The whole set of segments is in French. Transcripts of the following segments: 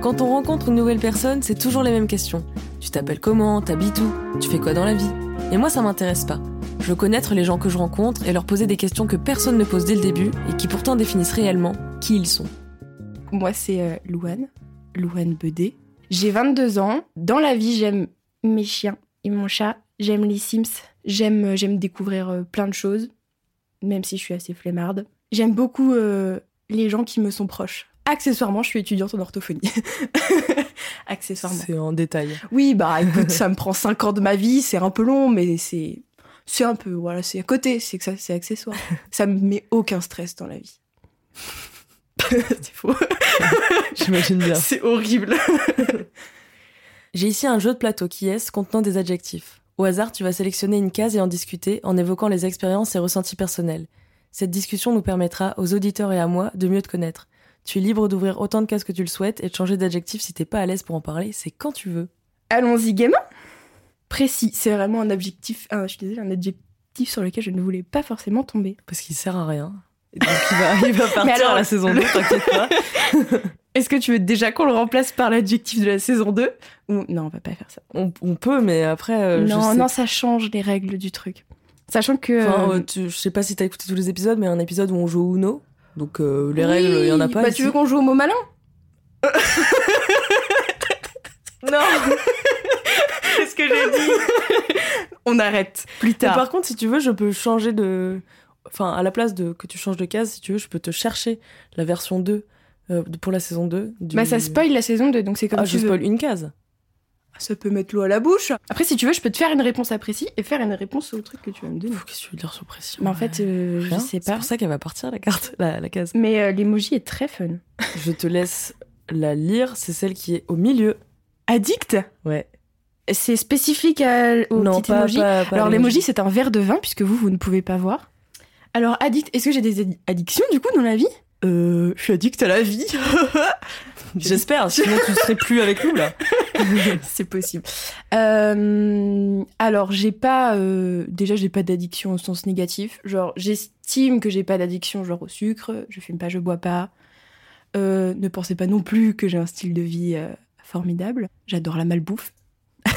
Quand on rencontre une nouvelle personne, c'est toujours les mêmes questions. Tu t'appelles comment? T'habites où? Tu fais quoi dans la vie? Et moi, ça m'intéresse pas. Je veux connaître les gens que je rencontre et leur poser des questions que personne ne pose dès le début et qui pourtant définissent réellement qui ils sont. Moi, c'est euh, Louane, Louane Bedé. J'ai 22 ans. Dans la vie, j'aime mes chiens et mon chat. J'aime les Sims. J'aime euh, j'aime découvrir euh, plein de choses, même si je suis assez flemmarde. J'aime beaucoup les gens qui me sont proches. Accessoirement, je suis étudiante en orthophonie. Accessoirement. C'est en détail. Oui, bah écoute, ça me prend 5 ans de ma vie, c'est un peu long, mais c'est c'est un peu voilà, c'est à côté, c'est que ça c'est accessoire. ça me met aucun stress dans la vie. c'est faux. J'imagine bien. C'est horrible. J'ai ici un jeu de plateau qui est contenant des adjectifs. Au hasard, tu vas sélectionner une case et en discuter en évoquant les expériences et ressentis personnels. Cette discussion nous permettra aux auditeurs et à moi de mieux te connaître. Tu es libre d'ouvrir autant de cases que tu le souhaites et de changer d'adjectif si t'es pas à l'aise pour en parler, c'est quand tu veux. Allons-y gaiement. Précis, c'est vraiment un objectif, un, je suis désolée, un adjectif sur lequel je ne voulais pas forcément tomber. Parce qu'il sert à rien. Et donc il va, il va partir alors, à la saison 2, t'inquiète pas. Est-ce que tu veux déjà qu'on le remplace par l'adjectif de la saison 2 Ou non, on va pas faire ça. On, on peut, mais après. euh, je non, sais non, ça change les règles du truc. Sachant que Enfin, euh, euh, tu- je sais pas si t'as écouté tous les épisodes, mais un épisode où on joue au Uno. Donc euh, les oui, règles, il y en a pas. Bah, ici. tu veux qu'on joue au mot malin Non Qu'est-ce que j'ai dit On arrête plus Mais tard. Par contre, si tu veux, je peux changer de. Enfin, à la place de que tu changes de case, si tu veux, je peux te chercher la version 2 euh, de- pour la saison 2. Du... Bah ça spoil la saison 2, donc c'est comme Ah, tu je veux. spoil une case. Ça peut mettre l'eau à la bouche. Après, si tu veux, je peux te faire une réponse à précis et faire une réponse au truc que tu vas me donner. Qu'est-ce que tu veux dire sur pression Mais en fait, euh, je sais C'est pas. pour ça qu'elle va partir la carte, la, la case. Mais euh, l'emoji est très fun. je te laisse la lire. C'est celle qui est au milieu. Addict? Ouais. C'est spécifique à, au non, petit pas, emoji? pas, pas Alors l'emoji, c'est un verre de vin, puisque vous, vous ne pouvez pas voir. Alors addict, est-ce que j'ai des addi- addictions du coup dans la vie? Euh, je suis addict à la vie. J'espère, sinon tu serais plus avec nous là. C'est possible. Euh, alors, j'ai pas. euh, déjà, j'ai pas d'addiction au sens négatif. Genre, j'estime que j'ai pas d'addiction, genre au sucre. Je fume pas, je bois pas. Euh, ne pensez pas non plus que j'ai un style de vie formidable. J'adore la malbouffe.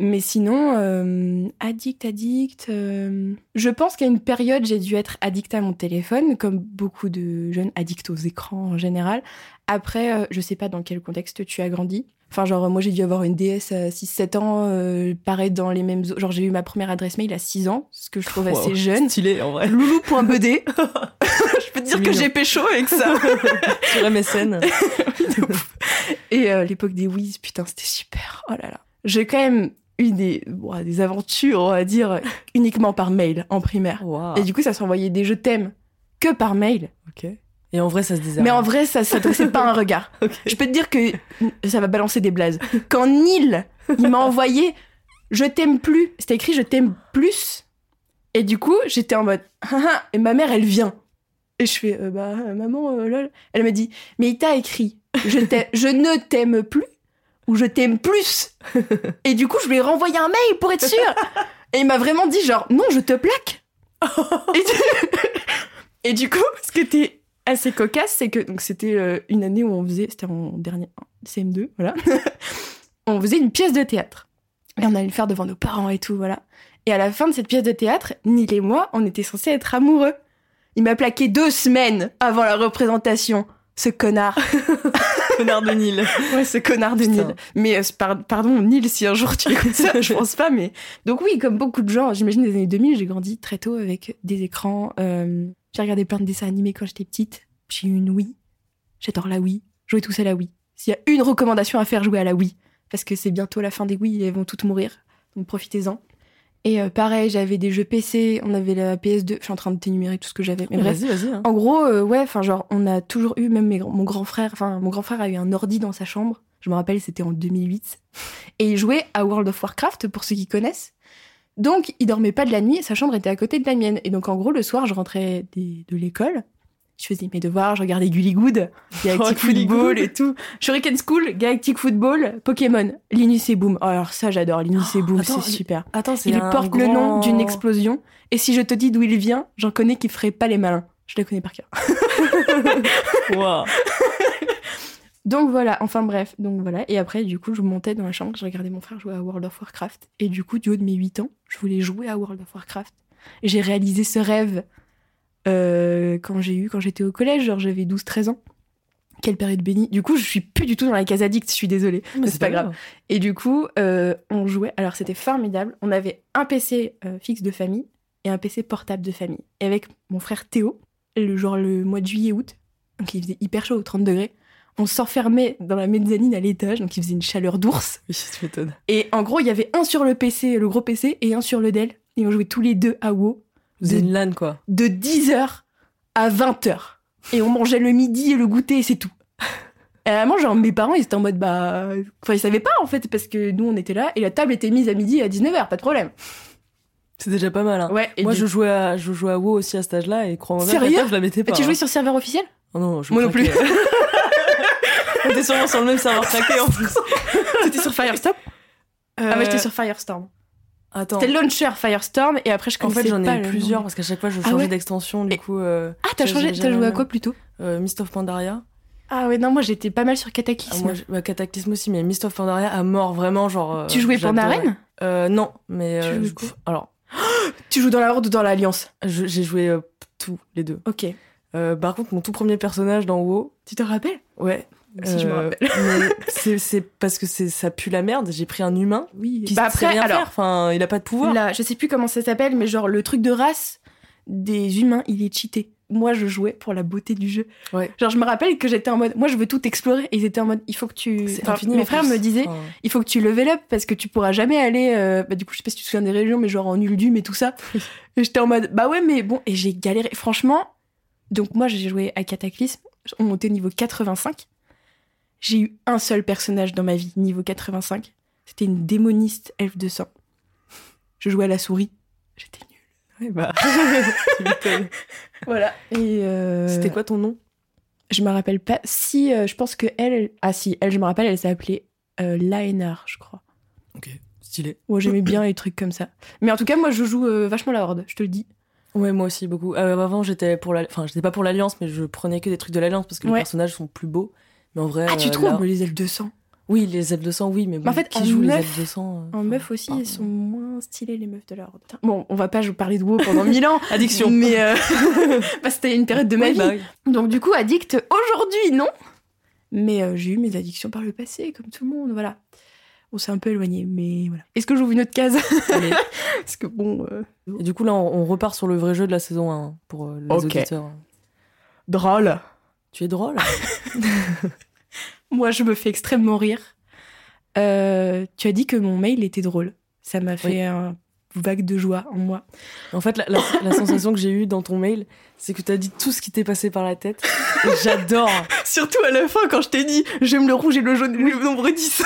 Mais sinon, euh, addict, addict. euh, je pense qu'à une période, j'ai dû être addict à mon téléphone, comme beaucoup de jeunes addicts aux écrans en général. Après, euh, je sais pas dans quel contexte tu as grandi. Enfin, genre, moi, j'ai dû avoir une DS à 6-7 ans, euh, pareil dans les mêmes... Genre, j'ai eu ma première adresse mail à 6 ans, ce que je trouve assez jeune. Stylé en vrai. Loulou.bd. je peux te dire que j'ai pécho avec ça. Sur MSN. Et l'époque des Wiz, putain, c'était super. Oh là là. J'ai quand même eu des, bon, des aventures, on va dire, uniquement par mail en primaire. Et du coup, ça s'envoyait des je t'aime que par mail. Ok. Et en vrai, ça se disait. Mais en vrai, ça s'adressait pas un regard. Je peux te dire que ça va balancer des blazes. Quand Neil, il m'a envoyé Je t'aime plus, c'était écrit Je t'aime plus. Et du coup, j'étais en mode Ah, ah. Et ma mère, elle vient. Et je fais Euh, Bah, euh, maman, euh, lol. Elle me dit Mais il t'a écrit je, t'aime- je ne t'aime plus ou je t'aime plus. Et du coup, je lui ai renvoyé un mail pour être sûre. Et il m'a vraiment dit Genre, non, je te plaque. et, du... et du coup, ce qui était assez cocasse, c'est que donc c'était euh, une année où on faisait, c'était en dernier CM2, voilà. on faisait une pièce de théâtre. Et on allait le faire devant nos parents et tout, voilà. Et à la fin de cette pièce de théâtre, Neil et moi, on était censés être amoureux. Il m'a plaqué deux semaines avant la représentation. Ce connard. Connard de Nil. Ouais, ce connard de. Neil. Mais euh, par- pardon, Neil, si un jour tu écoutes ça, je pense pas, mais. Donc oui, comme beaucoup de gens, j'imagine des années 2000, j'ai grandi très tôt avec des écrans. euh, J'ai regardé plein de dessins animés quand j'étais petite. J'ai eu une Wii. J'adore la Wii. Jouer tous à la Wii. S'il y a une recommandation à faire, jouer à la Wii. Parce que c'est bientôt la fin des Wii et elles vont toutes mourir. Donc profitez-en. Et euh, pareil, j'avais des jeux PC, on avait la PS2. Je suis en train de t'énumérer tout ce que j'avais. Mais bref. Vas-y, vas-y. hein. En gros, euh, ouais, enfin genre on a toujours eu, même mes- mon grand frère, enfin mon grand frère a eu un ordi dans sa chambre. Je me rappelle, c'était en 2008, et il jouait à World of Warcraft pour ceux qui connaissent. Donc il dormait pas de la nuit, sa chambre était à côté de la mienne. Et donc en gros le soir, je rentrais des- de l'école, je faisais mes devoirs, je regardais Gully Good, Galactic Oh, Football et tout. Shuriken School, Galactic Football, Pokémon, Linus et Boom. Oh, alors ça j'adore, Linus et Oh, Boom, attends, c'est super. Attends, c'est Il porte le nom d'une explosion. Et si je te dis d'où il vient, j'en connais qui feraient pas les malins. Je la connais par cœur. Waouh. Donc voilà, enfin bref, donc voilà. Et après, du coup, je montais dans la chambre, je regardais mon frère jouer à World of Warcraft. Et du coup, du haut de mes 8 ans, je voulais jouer à World of Warcraft. Et j'ai réalisé ce rêve euh, quand j'ai eu, quand j'étais au collège, genre j'avais 12-13 ans. Quelle période bénie. Du coup, je suis plus du tout dans la case addict, je suis désolée. Mais c'est pas grave. Et du coup, euh, on jouait. Alors, c'était formidable. On avait un PC euh, fixe de famille et un PC portable de famille. Et avec mon frère Théo, le genre le mois de juillet-août, donc il faisait hyper chaud, 30 degrés, on s'enfermait dans la mezzanine à l'étage, donc il faisait une chaleur d'ours. Oui. Et en gros, il y avait un sur le PC, le gros PC, et un sur le Dell. Et on jouait tous les deux à WoW Vous êtes une LAN, quoi. de 10h à 20h. Et on mangeait le midi et le goûter, et c'est tout. Et vraiment, genre, mes parents, ils étaient en mode, bah. Enfin, ils savaient pas, en fait, parce que nous, on était là, et la table était mise à midi et à 19h, pas de problème. C'est déjà pas mal, hein. Ouais, et Moi, du- je jouais, à, je jouais à WoW aussi à cet âge-là, et crois-moi je la mettais pas. tu jouais hein. sur serveur officiel Oh non, je Moi non craquais. On était sûrement sur le même serveur craqué, en plus. T'étais sur Firestorm Ah, moi, j'étais sur Firestorm. Attends. C'était launcher Firestorm, et après, je En connaissais fait, j'en ai eu plusieurs nom. parce qu'à chaque fois, je Ah changeais ouais d'extension. Du Et- coup, euh, Ah, t'as changé, t'as joué à quoi plutôt euh, Mist of Pandaria. Ah ouais, non, moi j'étais pas mal sur Ah, Cataclysme. moi, j'ai- bah, Cataclysme aussi, mais Mist of Pandaria à mort, vraiment, genre. euh, tu jouais. Naren euh, Non, mais. Tu euh, quoi alors, Tu joues dans la Horde ou dans l'Alliance j'ai joué euh, tous les deux. Ok. Par contre, mon tout premier personnage dans WoW, Tu te rappelles? Ouais. Si je me euh, rappelle. c'est parce que ça pue la merde. J'ai pris un humain Oui. qui Bah sait après, rien alors, faire. Enfin, il a pas de pouvoir. là, je sais plus comment ça s'appelle, mais genre le truc de race des humains, il est cheaté. Moi, je jouais pour la beauté du jeu. Ouais. Genre, je me rappelle que j'étais en mode, moi, je veux tout explorer, et ils étaient en mode, il faut que tu. C'est Enfin, infini, mes frères plus. me disaient, Enfin, il faut que tu level up parce que tu pourras jamais aller. euh, Bah, du coup, je sais pas si tu te souviens des régions, mais genre en Uldum et tout ça. et j'étais en mode, bah ouais, mais bon, et j'ai galéré. Franchement, donc moi, j'ai joué à Cataclysme, on montait au niveau 85. J'ai eu un seul personnage dans ma vie, niveau 85. C'était une démoniste elfe de sang. Je jouais à la souris. J'étais nulle. ouais, bah, tu m'étonnes. Voilà. Et euh, C'était quoi ton nom? Je me rappelle pas. Si, euh, je pense que elle, Ah si, elle, je me rappelle, elle s'appelait euh, je crois. Ok, stylé. Ouais, j'aimais bien les trucs comme ça. Mais en tout cas, moi, je joue euh, vachement la Horde, je te le dis. Ouais, moi aussi beaucoup. Euh, avant, j'étais pour la, enfin, j'étais pas pour l'alliance, mais je prenais que des trucs de l'alliance parce que Ouais. les personnages sont plus beaux. Mais en vrai, Ah, tu euh, trouves là- les elfes de sang. Oui, les elfes de sang, oui, mais bon, Mais en fait, qui en joue les meuf- de sang euh, En meuf aussi, ils sont moins stylés, les meufs de la Horde. Bon, on va pas vous parler de WoW pendant mille ans. Addiction. Mais euh, bah, c'était une période de ma Oui, vie. bah oui. Donc du coup, addict aujourd'hui, non. Mais euh, j'ai eu mes addictions par le passé, comme tout le monde, voilà. On s'est un peu éloigné, mais voilà. Est-ce que j'ouvre une autre case? Allez. Parce que bon... euh, Et du coup, là, on, repart sur le vrai jeu de la saison 1 pour les Ok. auditeurs. Drôle. Tu es drôle Moi, je me fais extrêmement rire. Euh, tu as dit que mon mail était drôle. Ça m'a fait Oui. un vague de joie en moi. En fait, la, la- la sensation que j'ai eue dans ton mail, c'est que tu as dit tout ce qui t'est passé par la tête. J'adore. Surtout à la fin, quand je t'ai dit j'aime le rouge et le jaune, le nombre 10.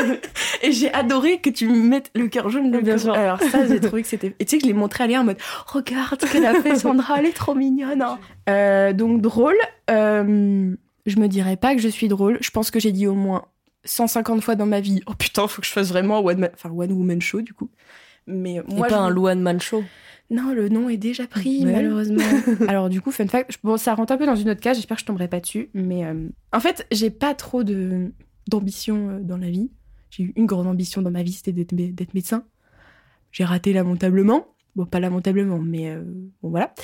et j'ai adoré que tu me mettes le cœur jaune. le Bien sûr. Alors ça, j'ai trouvé que c'était... Et tu sais que je l'ai montré à Léa en mode regarde ce qu'elle a fait Sandra, elle est trop mignonne. hein. Euh, donc drôle. euh, je me dirais pas que je suis drôle. Je pense que j'ai dit au moins 150 fois dans ma vie oh putain, faut que je fasse vraiment one, man- enfin, one woman show du coup. Mais Et pas je- un Luan Man Show. non, le nom est déjà pris, Mais malheureusement. Alors, du coup, fun fact, bon, ça rentre un peu dans une autre case, j'espère que je tomberai pas dessus. Mais euh, en fait, j'ai pas trop de d'ambition euh, dans la vie. J'ai eu une grande ambition dans ma vie, c'était d'être mé- d'être médecin. J'ai raté lamentablement. Bon, pas lamentablement, mais euh, bon, voilà.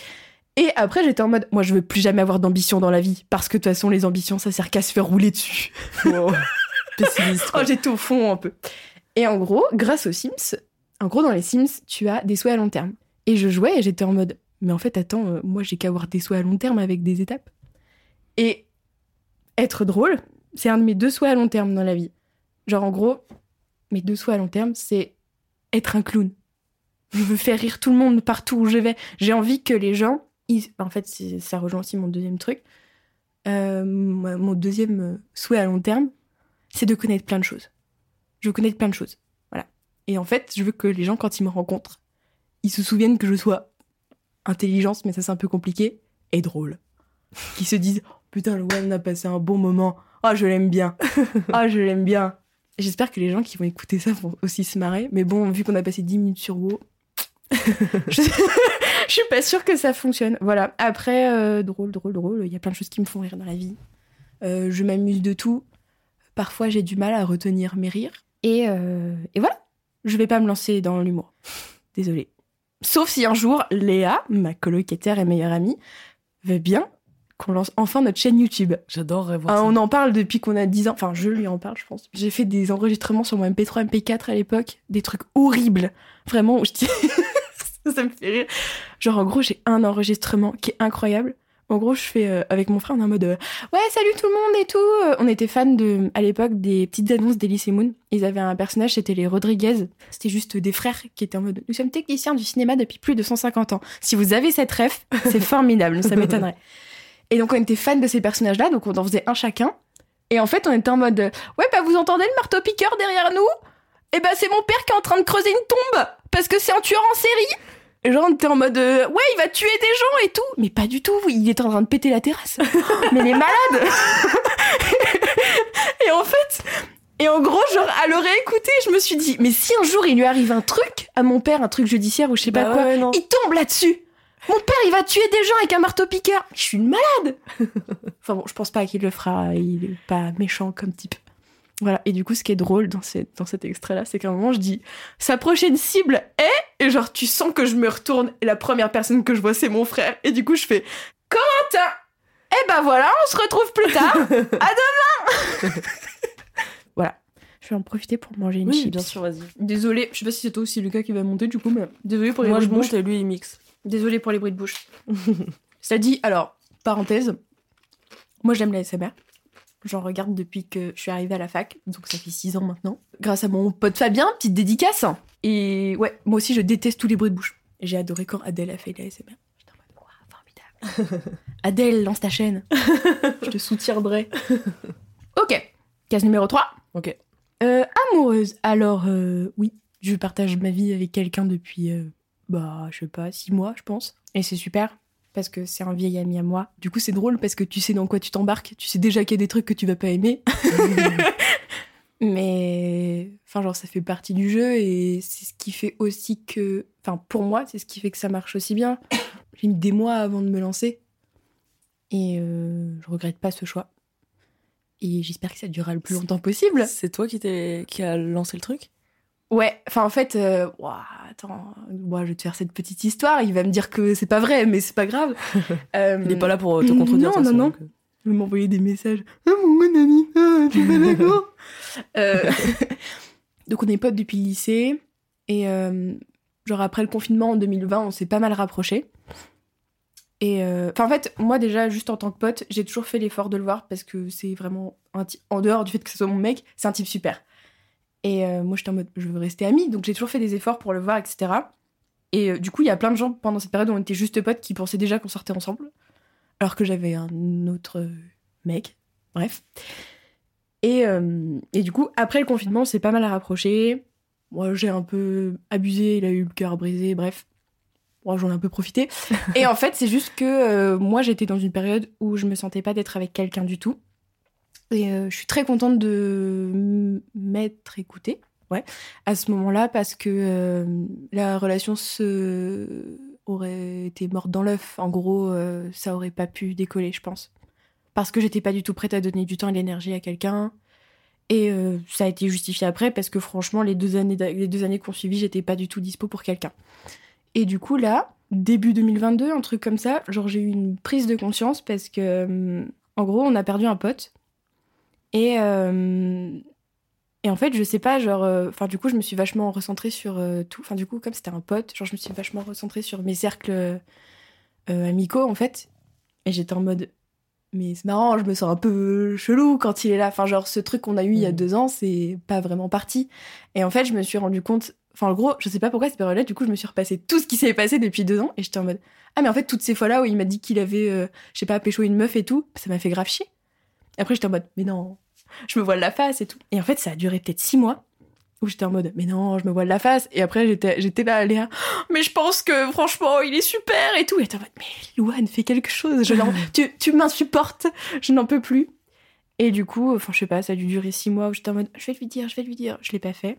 Et après, j'étais en mode, moi, je veux plus jamais avoir d'ambition dans la vie, parce que de toute façon, les ambitions, ça sert qu'à se faire rouler dessus. Pessimiste. Oh, j'étais au fond un peu. Et en gros, grâce aux Sims, en gros, dans les Sims, tu as des souhaits à long terme. Et je jouais et j'étais en mode, mais en fait, attends, euh, moi, j'ai qu'à avoir des souhaits à long terme avec des étapes. Et être drôle, c'est un de mes deux souhaits à long terme dans la vie. Genre, en gros, mes deux souhaits à long terme, c'est être un clown. Je veux faire rire tout le monde partout où je vais. J'ai envie que les gens. En fait, ça rejoint aussi mon deuxième truc. Euh, mon deuxième souhait à long terme, c'est de connaître plein de choses. Je veux plein de choses. Et en fait, je veux que les gens, quand ils me rencontrent, ils se souviennent que je sois intelligente, mais ça c'est un peu compliqué, et drôle. Qu'ils se disent oh, Putain, le One a passé un bon moment. Ah, je l'aime bien. Ah, je l'aime bien. J'espère que les gens qui vont écouter ça vont aussi se marrer. Mais bon, vu qu'on a passé 10 minutes sur WoW, je, Je suis pas sûre que ça fonctionne. Voilà. Après, euh, drôle, drôle, drôle. Il y a plein de choses qui me font rire dans la vie. Euh, je m'amuse de tout. Parfois, j'ai du mal à retenir mes rires. Et, euh, et voilà. Je vais pas me lancer dans l'humour. Désolée. Sauf si un jour, Léa, ma colocataire et meilleure amie, veut bien qu'on lance enfin notre chaîne YouTube. J'adorerais voir Ah, ça. on en parle depuis qu'on a 10 ans. Enfin, je lui en parle, je pense. J'ai fait des enregistrements sur mon MP3, MP4 à l'époque. Des trucs horribles. Vraiment, où je dis... ça me fait rire. Genre, en gros, j'ai un enregistrement qui est incroyable. En gros, je fais euh, avec mon frère, on en mode euh, Ouais, salut tout le monde et tout. Euh, On était fans de, à l'époque des petites annonces d'Elysée Moon. Ils avaient un personnage, c'était les Rodriguez. C'était juste des frères qui étaient en mode Nous sommes techniciens du cinéma depuis plus de 150 ans. Si vous avez cette ref, c'est formidable, ça m'étonnerait. Et donc, on était fans de ces personnages-là, donc on en faisait un chacun. Et en fait, on était en mode Ouais, bah vous entendez le marteau-piqueur derrière nous? Eh bah, c'est mon père qui est en train de creuser une tombe parce que c'est un tueur en série. Genre, était en mode euh, Ouais, il va tuer des gens et tout. Mais pas du tout, il est en train de péter la terrasse. Mais il est malade Et en fait. Et en gros, genre, à le réécouter, je me suis dit, mais si un jour il lui arrive un truc, à mon père, un truc judiciaire ou je sais pas Bah quoi, ouais, il tombe là-dessus. Mon père, il va tuer des gens avec un marteau-piqueur. Je suis une malade. enfin bon, je pense pas qu'il le fera. Il est pas méchant comme type. Voilà. Et du coup, ce qui est drôle dans, cette- dans cet extrait-là, c'est qu'à un moment, je dis sa prochaine cible est. Et genre, tu sens que je me retourne et la première personne que je vois, c'est mon frère. Et du coup, je fais Corentin Eh ben voilà, on se retrouve plus tard. à demain Voilà. Je vais en profiter pour manger une Oui, chips. bien sûr, vas-y. Désolée, je sais pas si c'est toi aussi Lucas qui va monter du coup, mais désolée pour les Moi, bruits de bouche. monte et lui, il mixe. Désolée pour les bruits de bouche. Ça dit, alors, parenthèse, moi j'aime la SMR. J'en regarde depuis que je suis arrivée à la fac, donc ça fait 6 ans maintenant. Grâce à mon pote Fabien, petite dédicace. Et ouais, moi aussi je déteste tous les bruits de bouche. J'ai adoré quand Adèle a fait la SMR. J'étais en mode, formidable. Adèle, lance ta chaîne. je te soutiendrai. ok, case numéro 3. Ok. Euh, amoureuse. Alors, euh, oui, je partage ma vie avec quelqu'un depuis, euh, bah, je sais pas, six mois, je pense. Et c'est super, parce que c'est un vieil ami à moi. Du coup, c'est drôle, parce que tu sais dans quoi tu t'embarques. Tu sais déjà qu'il y a des trucs que tu vas pas aimer. Mais, enfin, genre, ça fait partie du jeu, et c'est ce qui fait aussi que, enfin, pour moi, c'est ce qui fait que ça marche aussi bien. J'ai mis des mois avant de me lancer. Et euh, je regrette pas ce choix. Et j'espère que ça durera le plus longtemps possible. C'est toi qui, t'es- qui a lancé le truc? Ouais, enfin en fait, euh, attends, moi je vais te faire cette petite histoire. Il va me dire que c'est pas vrai, mais c'est pas grave. Euh, Il est pas là pour te contredire. Non, non, non. Il va m'envoyer des messages. Ah mon bon ami, ah, tu es pas d'accord Euh, Donc on est potes depuis le lycée et euh, genre après le confinement en 2020, on s'est pas mal rapprochés. Et euh, enfin en fait, moi déjà juste en tant que pote, j'ai toujours fait l'effort de le voir parce que c'est vraiment un type en dehors du fait que ce soit mon mec, c'est un type super. Et euh, moi j'étais en mode je veux rester amie, donc j'ai toujours fait des efforts pour le voir, etc. Et euh, du coup, il y a plein de gens pendant cette période où on était juste potes qui pensaient déjà qu'on sortait ensemble, alors que j'avais un autre mec. Bref. Et, euh, et du coup, après le confinement, on s'est pas mal rapprochés. Moi, j'ai un peu abusé, il a eu le cœur brisé, bref. Moi, j'en ai un peu profité. et en fait, c'est juste que moi, j'étais dans une période où je me sentais pas d'être avec quelqu'un du tout. Et euh, je suis très contente de m'être écoutée, ouais, à ce moment-là, parce que euh, la relation se... aurait été morte dans l'œuf. En gros, euh, ça aurait pas pu décoller, je pense. Parce que j'étais pas du tout prête à donner du temps et de l'énergie à quelqu'un. Et ça a été justifié après, parce que franchement, les deux années, les années qu'on suivi, j'étais pas du tout dispo pour quelqu'un. Et du coup, là, début 2022, un truc comme ça, genre j'ai eu une prise de conscience parce que, en gros, on a perdu un pote. Et, euh, et en fait, je sais pas, genre, euh, enfin, du coup, je me suis vachement recentrée sur euh, tout. Enfin, du coup, comme c'était un pote, genre, je me suis vachement recentrée sur mes cercles amicaux, en fait. Et j'étais en mode, mais c'est marrant, je me sens un peu chelou quand il est là. Enfin, genre, ce truc qu'on a eu il y a Mhm. deux ans, c'est pas vraiment parti. Et en fait, je me suis rendu compte, enfin, en gros, je sais pas pourquoi cette période-là, du coup, je me suis repassé tout ce qui s'est passé depuis deux ans. Et j'étais en mode, ah, mais en fait, toutes ces fois-là où il m'a dit qu'il avait, je sais pas, pécho une meuf et tout, ça m'a fait grave chier. Et après, j'étais en mode, mais non, je me voile la face et tout. Et en fait, ça a duré peut-être six mois où j'étais en mode, mais non, je me voile la face. Et après, j'étais, j'étais là, Léa, mais je pense que franchement, il est super et tout. Et en mode, mais Louane, fais quelque chose. Je tu, tu m'insupportes, je n'en peux plus. Et du coup, enfin, je sais pas, ça a dû durer six mois où j'étais en mode, je vais lui dire, je vais lui dire. Je l'ai pas fait.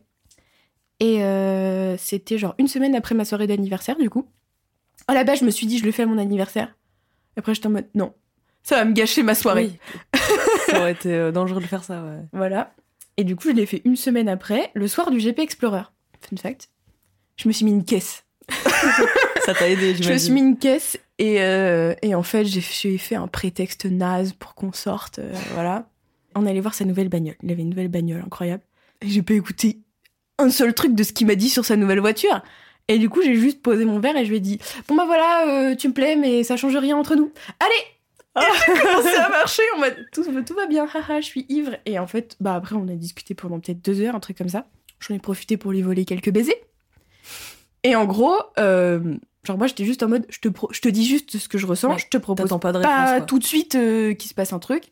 Et euh, c'était genre une semaine après ma soirée d'anniversaire, du coup. À la base, je me suis dit, je le fais à mon anniversaire. Après, j'étais en mode, non, ça va me gâcher ma soirée. Oui. ça aurait été euh, dangereux de faire ça, ouais. Voilà. Et du coup, je l'ai fait une semaine après, le soir du GP Explorer. Fun fact. Je me suis mis une caisse. Ça t'a aidé, Je me suis j'imagine. mis une caisse et, euh, et en fait, j'ai j'ai fait un prétexte naze pour qu'on sorte. euh, voilà. On allait voir sa nouvelle bagnole. Il avait une nouvelle bagnole incroyable. Et j'ai pas écouté un seul truc de ce qu'il m'a dit sur sa nouvelle voiture. Et du coup, j'ai juste posé mon verre et je lui ai dit Bon, bah voilà, euh, tu me plais, mais ça change rien entre nous. Allez Et commencé à marcher en mode tout, tout va bien, haha, je suis ivre. Et en fait, bah après, on a discuté pendant peut-être deux heures, un truc comme ça. J'en ai profité pour lui voler quelques baisers. Et en gros, euh, genre moi j'étais juste en mode, je te, je te dis juste ce que je ressens, Ouais, je te propose pas de réponse, pas tout de suite euh, qu'il se passe un truc.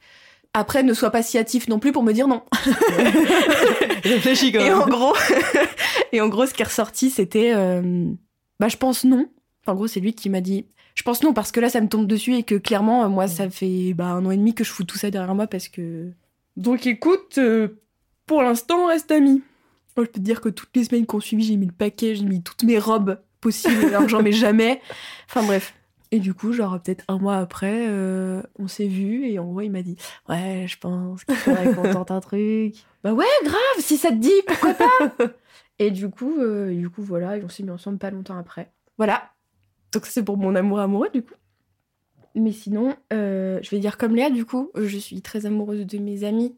Après, ne sois pas si hâtif non plus pour me dire non. Réfléchis quand Et même. en gros, et en gros, ce qui est ressorti, c'était, euh, bah je pense non. En gros, c'est lui qui m'a dit, je pense non parce que là, ça me tombe dessus et que clairement, euh, moi, ça fait bah, un an et demi que je fous tout ça derrière moi parce que. Donc, écoute, euh, pour l'instant, on reste amis. Moi, je peux te dire que toutes les semaines qu'on suivi, j'ai mis le paquet, j'ai mis toutes mes robes possibles, alors j'en mets jamais. Enfin bref. Et du coup, genre peut-être un mois après, euh, on s'est vu et en gros, il m'a dit Ouais, je pense qu'il faudrait qu'on tente un truc. Bah ouais, grave, si ça te dit, pourquoi pas? Et du coup, euh, du coup, voilà, et on s'est mis ensemble pas longtemps après. Voilà. Donc c'est pour mon amour amoureux, du coup. Mais sinon, euh, je vais dire comme Léa, du coup, je suis très amoureuse de mes amis.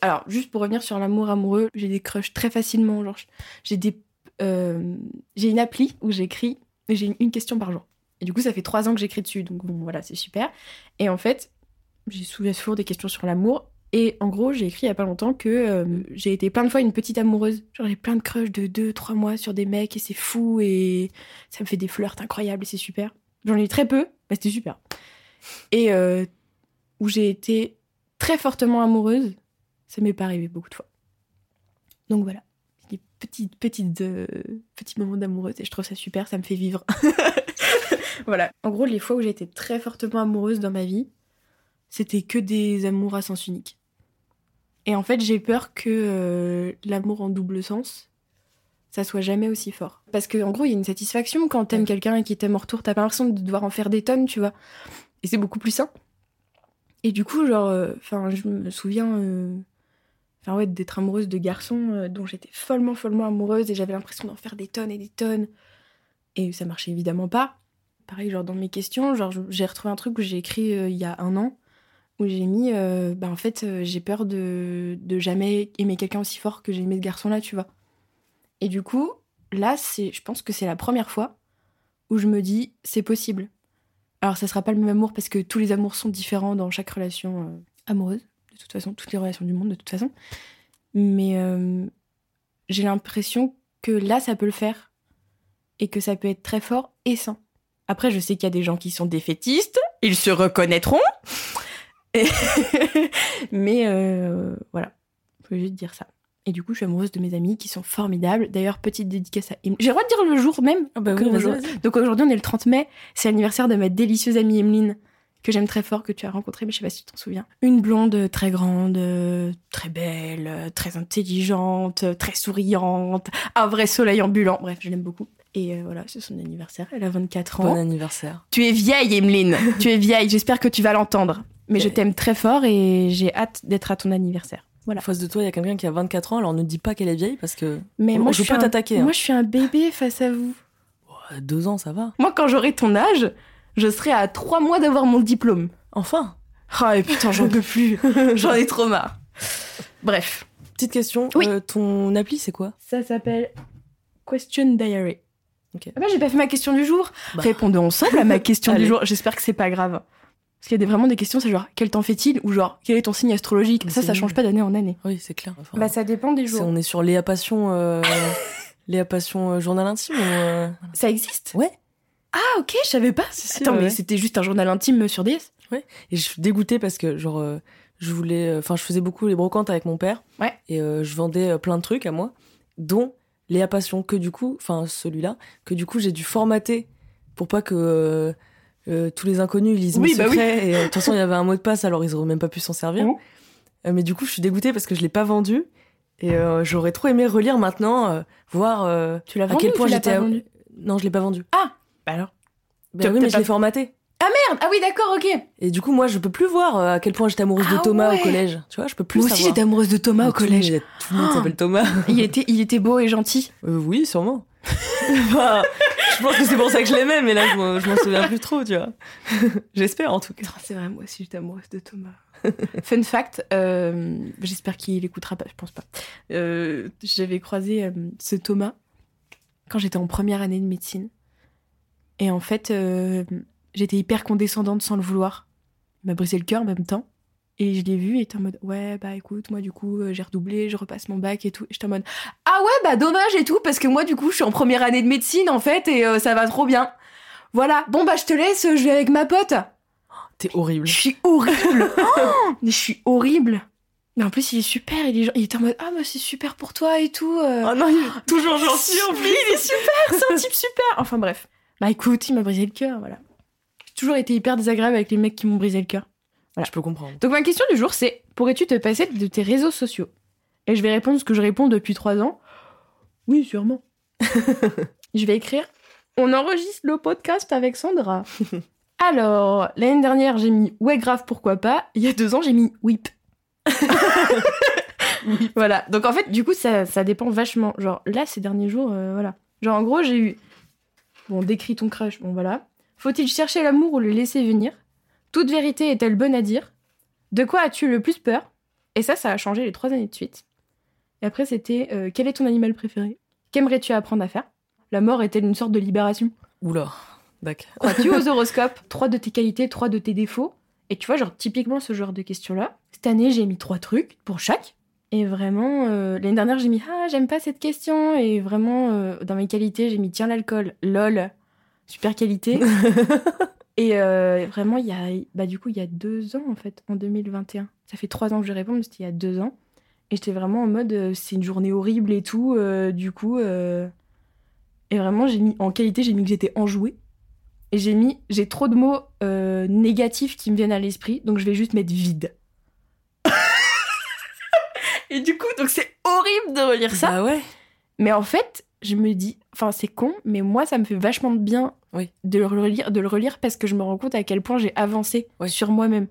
Alors, juste pour revenir sur l'amour amoureux, j'ai des crushs très facilement. Genre, j'ai des, euh, j'ai une appli où j'écris, j'ai une, question par jour. Et du coup, ça fait trois ans que j'écris dessus, donc voilà, c'est super. Et en fait, j'ai souvent des questions sur l'amour. Et en gros, j'ai écrit il y a pas longtemps que euh, j'ai été plein de fois une petite amoureuse. Genre, j'ai plein de crushs de deux, trois mois sur des mecs, et c'est fou, et ça me fait des flirts incroyables, et c'est super. J'en ai eu très peu, mais c'était super. Et euh, où j'ai été très fortement amoureuse, ça m'est pas arrivé beaucoup de fois. Donc voilà, des petites, petites, euh, petits moments d'amoureuse et je trouve ça super, ça me fait vivre. voilà. En gros, les fois où j'ai été très fortement amoureuse dans ma vie, c'était que des amours à sens unique. Et en fait, j'ai peur que euh, l'amour en double sens, ça soit jamais aussi fort. Parce que en gros, il y a une satisfaction quand t'aimes quelqu'un et qu'il t'aime en retour, t'as pas l'impression de devoir en faire des tonnes, tu vois. Et c'est beaucoup plus sain. Et du coup, genre, euh, enfin, je me souviens, euh, enfin ouais, d'être amoureuse de garçons dont j'étais follement, follement amoureuse et j'avais l'impression d'en faire des tonnes et des tonnes. Et ça marchait évidemment pas. Pareil, genre dans mes questions, genre j'ai retrouvé un truc que j'ai écrit il y a un an où j'ai mis, euh, bah en fait, euh, j'ai peur de, de jamais aimer quelqu'un aussi fort que j'ai aimé ce garçon-là, tu vois. Et du coup, là, c'est, je pense que c'est la première fois où je me dis, c'est possible. Alors, ça sera pas le même amour parce que tous les amours sont différents dans chaque relation euh, amoureuse, de toute façon, toutes les relations du monde, de toute façon. Mais j'ai l'impression que là, ça peut le faire et que ça peut être très fort et sain. Après, je sais qu'il y a des gens qui sont défaitistes, ils se reconnaîtront. Mais euh, voilà, je juste dire ça. Et du coup, je suis amoureuse de mes amis qui sont formidables. D'ailleurs, petite dédicace à Em- J'ai le droit de dire le jour même Ah bah donc aujourd'hui, on est le 30 mai. C'est l'anniversaire de ma délicieuse amie Emeline, que j'aime très fort, que tu as rencontrée, mais je sais pas si tu t'en souviens. Une blonde euh, très grande, euh, très belle, très intelligente, très souriante, un vrai soleil ambulant. Bref, je l'aime beaucoup. Et euh, voilà, c'est son anniversaire. Elle a 24 ans. Bon anniversaire. Tu es vieille, Emeline. tu es vieille. J'espère que tu vas l'entendre. Mais je t'aime très fort et j'ai hâte d'être à ton anniversaire. Voilà. Face de toi, il y a quelqu'un qui a 24 ans, alors ne dis pas qu'elle est vieille parce que Mais moi, je peux t'attaquer, hein. Moi, je suis un bébé face à vous. deux ans, ça va. Moi, quand j'aurai ton âge, je serai à trois mois d'avoir mon diplôme. Enfin. Ah, et putain, j'en peux plus. j'en ai trop marre. Bref. Petite question. Oui. euh, ton appli, c'est quoi? Ça s'appelle Question Diary. Ok. Ah bah, j'ai pas fait ma question du jour. Bah. Répondons ensemble à ma question du jour. J'espère que c'est pas grave. Parce qu'il y a des- vraiment des questions, c'est genre, quel temps fait-il Ou genre, quel est ton signe astrologique Mais Ça, ça change pas d'année en année. Oui, c'est clair. Enfin, Bah, ça dépend des jours. on est sur Léa Passion, euh, Léa Passion euh, journal intime euh, Ça existe Ouais. Ah, ok, je savais pas. Si, Attends, ouais, mais ouais. c'était juste un journal intime sur DS Et je suis dégoûtée parce que, genre, euh, je voulais. euh, Enfin, je faisais beaucoup les brocantes avec mon père. Ouais. Et euh, je vendais euh, plein de trucs à moi, dont Léa Passion, que du coup, enfin, celui-là, que du coup, j'ai dû formater pour pas que. Euh, tous les inconnus lisent Oui, mes bah oui. secrets et euh, de toute façon il y avait un mot de passe alors ils auraient même pas pu s'en servir. Euh, mais du coup je suis dégoûtée parce que je l'ai pas vendu et euh, j'aurais trop aimé relire maintenant euh, voir euh, Tu l'as à vendu quel point j'étais à- non je l'ai pas vendu Bah alors? Bah oui, mais je l'ai formaté. Merde, ah oui, d'accord, ok. Et du coup, moi, je peux plus voir à quel point j'étais amoureuse Ah de Thomas ouais. au collège. Tu vois, je peux plus Moi aussi, j'étais amoureuse de Thomas au collège. Tout le monde Oh. s'appelle Thomas. Il était, il était beau et gentil. Oui, sûrement. Je pense que c'est pour ça que je l'aimais, mais là, je m'en- souviens plus trop, tu vois. J'espère, en tout cas. C'est vrai, moi aussi, j'étais amoureuse de Thomas. Fun fact, euh, j'espère qu'il écoutera pas, je pense pas. Euh, J'avais croisé euh, ce Thomas quand j'étais en première année de médecine. Et en fait, j'étais hyper condescendante sans le vouloir. Il m'a brisé le cœur en même temps. Et je l'ai vu, il était en mode Ouais, bah écoute, moi du coup, euh, j'ai redoublé, je repasse mon bac et tout. Et j'étais en mode Ah ouais, bah dommage et tout, parce que moi du coup, je suis en première année de médecine en fait, et euh, ça va trop bien. Voilà, bon bah je te laisse, je vais avec ma pote. T'es horrible. Je suis horrible. Oh, mais je suis horrible. Mais en plus, il est super. Il, est, genre- il était en mode Ah, bah c'est super pour toi et tout. euh. Oh non, il est toujours gentil en plus. il est super, c'est un type super. Enfin bref. Bah écoute, il m'a brisé le cœur, voilà. J'ai toujours été hyper désagréable avec les mecs qui m'ont brisé le cœur. Voilà. Je peux comprendre. Donc ma question du jour, c'est pourrais-tu te passer de tes réseaux sociaux? Et je vais répondre ce que je réponds depuis trois ans. Oui, sûrement. je vais écrire On enregistre le podcast avec Sandra. Alors, l'année dernière, j'ai mis Ouais, grave, pourquoi pas. Il y a deux ans, j'ai mis Whip. Voilà. Donc en fait, du coup, ça, ça dépend vachement. Genre là, ces derniers jours, euh, voilà. Genre en gros, j'ai eu. Bon, décris ton crush, bon voilà. Faut-il chercher l'amour ou le laisser venir? Toute vérité est-elle bonne à dire? De quoi as-tu le plus peur? Et ça, ça a changé les trois années de suite. Et après, c'était euh, Quel est ton animal préféré? Qu'aimerais-tu apprendre à faire? La mort est-elle une sorte de libération? Oula. D'accord. Crois-tu aux horoscopes? Trois de tes qualités, trois de tes défauts. Et tu vois, genre, typiquement, ce genre de questions-là. Cette année, j'ai mis trois trucs pour chaque. Et vraiment, euh, l'année dernière, j'ai mis Ah, j'aime pas cette question. Et vraiment, euh, dans mes qualités, j'ai mis Tiens, l'alcool. Lol. Super qualité. Et euh, vraiment, il y a, bah, du coup, il y a deux ans, en fait, en 2021. Ça fait trois ans que je réponds, mais c'était il y a deux ans. Et j'étais vraiment en mode euh, C'est une journée horrible et tout. euh, du coup. Et vraiment, j'ai mis en qualité, j'ai mis que j'étais enjouée. Et j'ai mis, j'ai trop de mots négatifs qui me viennent à l'esprit, donc je vais juste mettre vide. et du coup, donc c'est horrible de relire ça. Bah ouais. Mais en fait, je me dis, enfin c'est con, mais moi ça me fait vachement de bien Oui. de le relire, de le relire parce que je me rends compte à quel point j'ai avancé Oui. sur moi-même.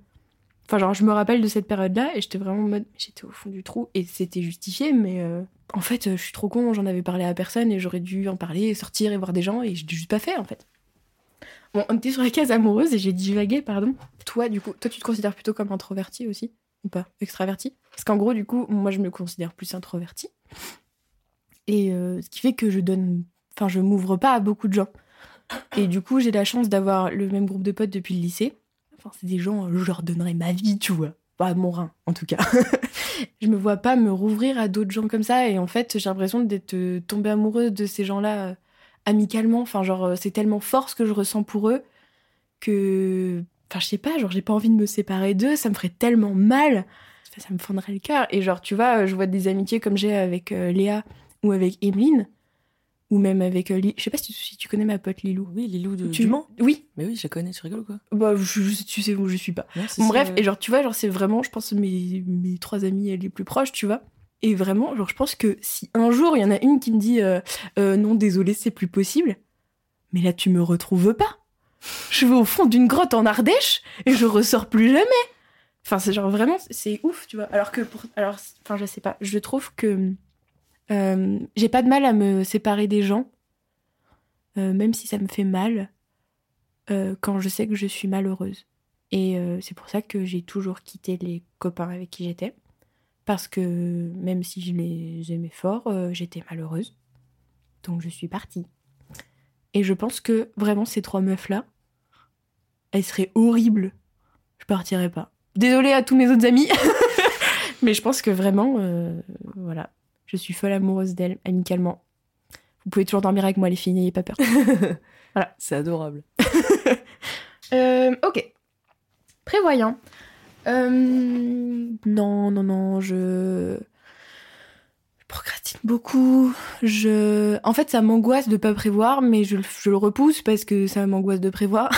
Enfin genre, je me rappelle de cette période-là et j'étais vraiment en mode, j'étais au fond du trou et c'était justifié, mais euh, en fait, je suis trop con, j'en avais parlé à personne et j'aurais dû en parler, sortir et voir des gens et je l'ai juste pas fait en fait. Bon, on était sur la case amoureuse et j'ai divagué, pardon. Toi, du coup, toi, tu te considères plutôt comme introverti aussi Ou pas? Extraverti? Parce qu'en gros, du coup, moi, je me considère plus introverti. Et euh, ce qui fait que je donne. Enfin, je m'ouvre pas à beaucoup de gens. Et du coup, j'ai la chance d'avoir le même groupe de potes depuis le lycée. Enfin, c'est des gens, euh, je leur donnerais ma vie, tu vois. Pas mon rein, en tout cas. je me vois pas me rouvrir à d'autres gens comme ça. Et en fait, j'ai l'impression d'être euh, tombée amoureuse de ces gens-là amicalement. Enfin, genre, c'est tellement fort ce que je ressens pour eux que. Enfin, je sais pas, genre, j'ai pas envie de me séparer d'eux. Ça me ferait tellement mal. Ça me fendrait le cœur. Et genre, tu vois, je vois des amitiés comme j'ai avec Léa ou avec Emeline. Ou même avec. euh, Li- Je sais pas si tu, si tu connais ma pote Lilou. Oui, Lilou de Tu- du Mans. Oui. Mais oui, je la connais, tu rigoles ou quoi? Bah, je, je- tu sais où je suis pas. Bon, bref, et genre, tu vois, genre, c'est vraiment, je pense, mes, mes trois amies les plus proches, tu vois. Et vraiment, genre, je pense que si un jour, il y en a une qui me dit euh, Euh, non, désolé, c'est plus possible, mais là, tu me retrouves pas. Je vais au fond d'une grotte en Ardèche et je ressors plus jamais. Enfin, c'est genre vraiment, c'est ouf, tu vois. Alors que pour. Alors, enfin, je sais pas, je trouve que. Euh, j'ai pas de mal à me séparer des gens, euh, même si ça me fait mal, euh, quand je sais que je suis malheureuse. Et c'est pour ça que j'ai toujours quitté les copains avec qui j'étais. Parce que même si je les aimais fort, j'étais malheureuse. Donc je suis partie. Et je pense que vraiment ces trois meufs-là, elles seraient horribles. Je partirais pas. Désolée à tous mes autres amis. Mais je pense que vraiment, voilà. Je suis folle amoureuse d'elles, amicalement. Vous pouvez toujours dormir avec moi, les filles, n'ayez pas peur. C'est adorable. Euh, ok. Prévoyant. Euh, non, non, non, je... je procrastine beaucoup. Je... En fait, ça m'angoisse de pas prévoir, mais je, le- je le repousse parce que ça m'angoisse de prévoir.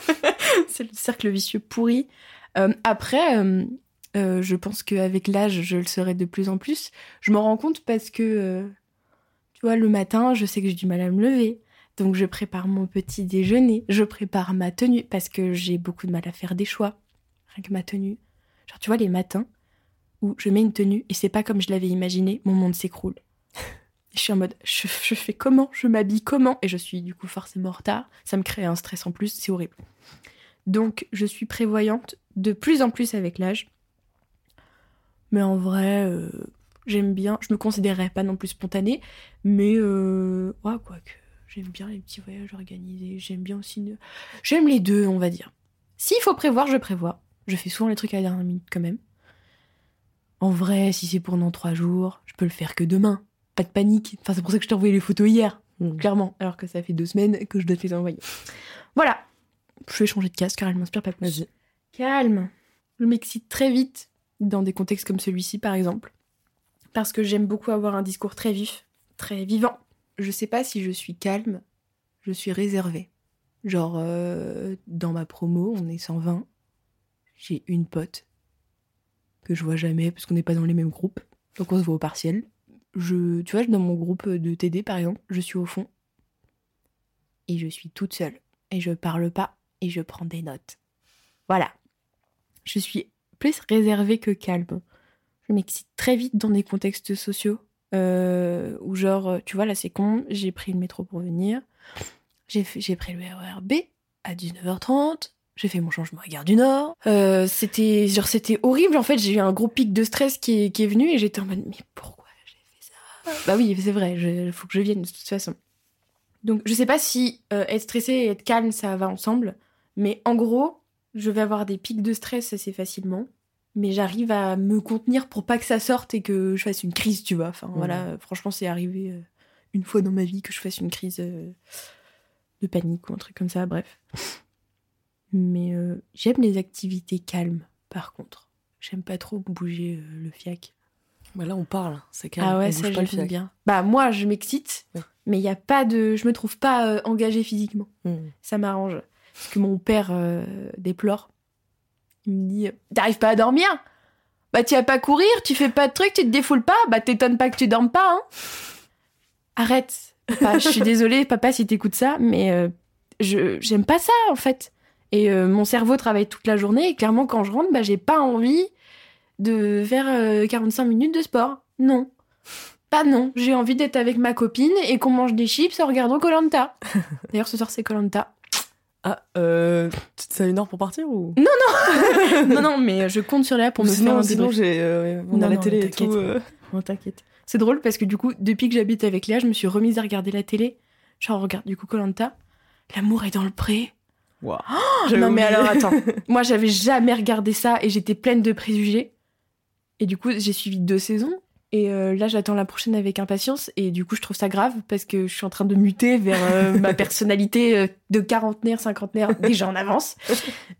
C'est le cercle vicieux pourri. Euh, après, euh, je pense qu'avec l'âge, je le serai de plus en plus. Je m'en rends compte parce que, euh, tu vois, le matin, je sais que j'ai du mal à me lever. Donc je prépare mon petit déjeuner, je prépare ma tenue parce que j'ai beaucoup de mal à faire des choix. Rien que ma tenue. Genre tu vois les matins où je mets une tenue et c'est pas comme je l'avais imaginé, mon monde s'écroule. je suis en mode je, je fais comment, je m'habille comment? Et je suis du coup forcément en retard. Ça me crée un stress en plus, c'est horrible. Donc je suis prévoyante de plus en plus avec l'âge. Mais en vrai, euh, j'aime bien. Je me considérerais pas non plus spontanée, mais euh, ouais, quoi que j'aime bien les petits voyages organisés. J'aime bien aussi. J'aime les deux, on va dire. S'il faut prévoir, je prévois. Je fais souvent les trucs à la dernière minute quand même. En vrai, si c'est pour dans trois jours, je peux le faire que demain. Pas de panique. Enfin, c'est pour ça que je t'ai envoyé les photos hier, Mm. clairement. Alors que ça fait deux semaines que je dois te les envoyer. Voilà. Je vais changer de casque car elle m'inspire pas plus. Vas-y. Calme. Je m'excite très vite dans des contextes comme celui-ci, par exemple. Parce que j'aime beaucoup avoir un discours très vif, très vivant. Je sais pas si je suis calme, je suis réservée. Genre, euh, dans ma promo, on est 120. J'ai une pote que je vois jamais parce qu'on n'est pas dans les mêmes groupes. Donc on se voit au partiel. Je, tu vois, dans mon groupe de TD, par exemple, je suis au fond. Et je suis toute seule. Et je parle pas. Et je prends des notes. Voilà. Je suis plus réservée que calme. Je m'excite très vite dans des contextes sociaux. Euh, où genre, euh, tu vois, là c'est con, j'ai pris le métro pour venir. J'ai pris le RER B à 19h30. J'ai fait mon changement à Gare du Nord. Euh, c'était horrible. En fait, j'ai eu un gros pic de stress qui est, qui est venu et j'étais en mode mais pourquoi j'ai fait ça? Bah oui, c'est vrai. Il faut que je vienne de toute façon. Donc je sais pas si euh, être stressé et être calme ça va ensemble, mais en gros, je vais avoir des pics de stress assez facilement, mais j'arrive à me contenir pour pas que ça sorte et que je fasse une crise, tu vois. Enfin voilà, euh, franchement, c'est arrivé euh, une fois dans ma vie que je fasse une crise euh, de panique ou un truc comme ça, bref. Mais euh, j'aime les activités calmes, par contre. J'aime pas trop bouger euh, le fiac. Bah là, on parle, c'est calme. Ah on ouais, bouge ça pas le fiac. bien. Bah moi, je m'excite, Ouais. mais il y a pas de, je me trouve pas euh, engagée physiquement. Mm. Ça m'arrange. Que mon père euh, déplore. Il me dit T'arrives pas à dormir Bah, tu vas pas courir, tu fais pas de trucs, tu te défoules pas, bah, t'étonnes pas que tu dormes pas, hein Arrête, papa, je suis désolée, papa, si t'écoutes ça, mais euh, je j'aime pas ça, en fait. Et euh, mon cerveau travaille toute la journée, et clairement, quand je rentre, bah, j'ai pas envie de faire euh, 45 minutes de sport. Non. Pas non, j'ai envie d'être avec ma copine et qu'on mange des chips en regardant Colanta. D'ailleurs, ce soir, c'est Colanta. Ah, euh, t'as une heure pour partir ou? Non, non, mais je compte sur Léa pour me faire Sinon, un sinon j'ai, euh, on Non, a la non, télé et t'inquiète. tout. euh. Non, t'inquiète. C'est drôle parce que du coup, depuis que j'habite avec Léa, je me suis remise à regarder la télé. Genre, regarde du coup Colanta. L'amour est dans le pré. Waouh. non, J'avais mais alors attends. Moi, j'avais jamais regardé ça et j'étais pleine de préjugés. Et du coup, j'ai suivi deux saisons. Et euh, là, j'attends la prochaine avec impatience. Et du coup, je trouve ça grave parce que je suis en train de muter vers euh, ma personnalité euh, de quarantenaire, cinquantenaire, déjà en avance.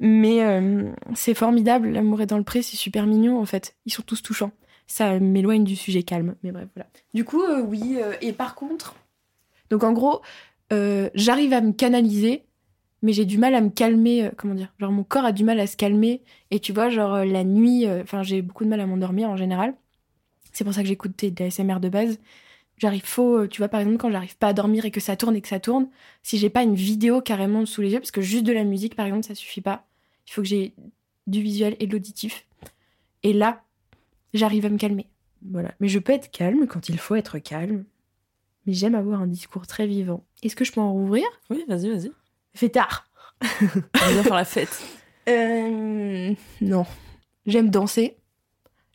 Mais euh, c'est formidable. L'amour est dans le pré, c'est super mignon en fait. Ils sont tous touchants. Ça m'éloigne du sujet calme. Mais bref, voilà. Du coup, oui. et par contre, donc en gros, j'arrive à me canaliser mais j'ai du mal à me calmer, comment dire, genre mon corps a du mal à se calmer, et tu vois, genre la nuit, enfin j'ai beaucoup de mal à m'endormir en général, c'est pour ça que j'écoute des, des ASMR de base, j'arrive faux, euh, tu vois, par exemple, quand j'arrive pas à dormir et que ça tourne et que ça tourne, si j'ai pas une vidéo carrément sous les yeux, parce que juste de la musique, par exemple, ça suffit pas, il faut que j'ai du visuel et de l'auditif, et là, j'arrive à me calmer, voilà, mais je peux être calme quand il faut être calme, mais j'aime avoir un discours très vivant. Est-ce que je peux en rouvrir? Oui, vas-y, vas-y. Fait tard On vient faire la fête. Euh, non. J'aime danser.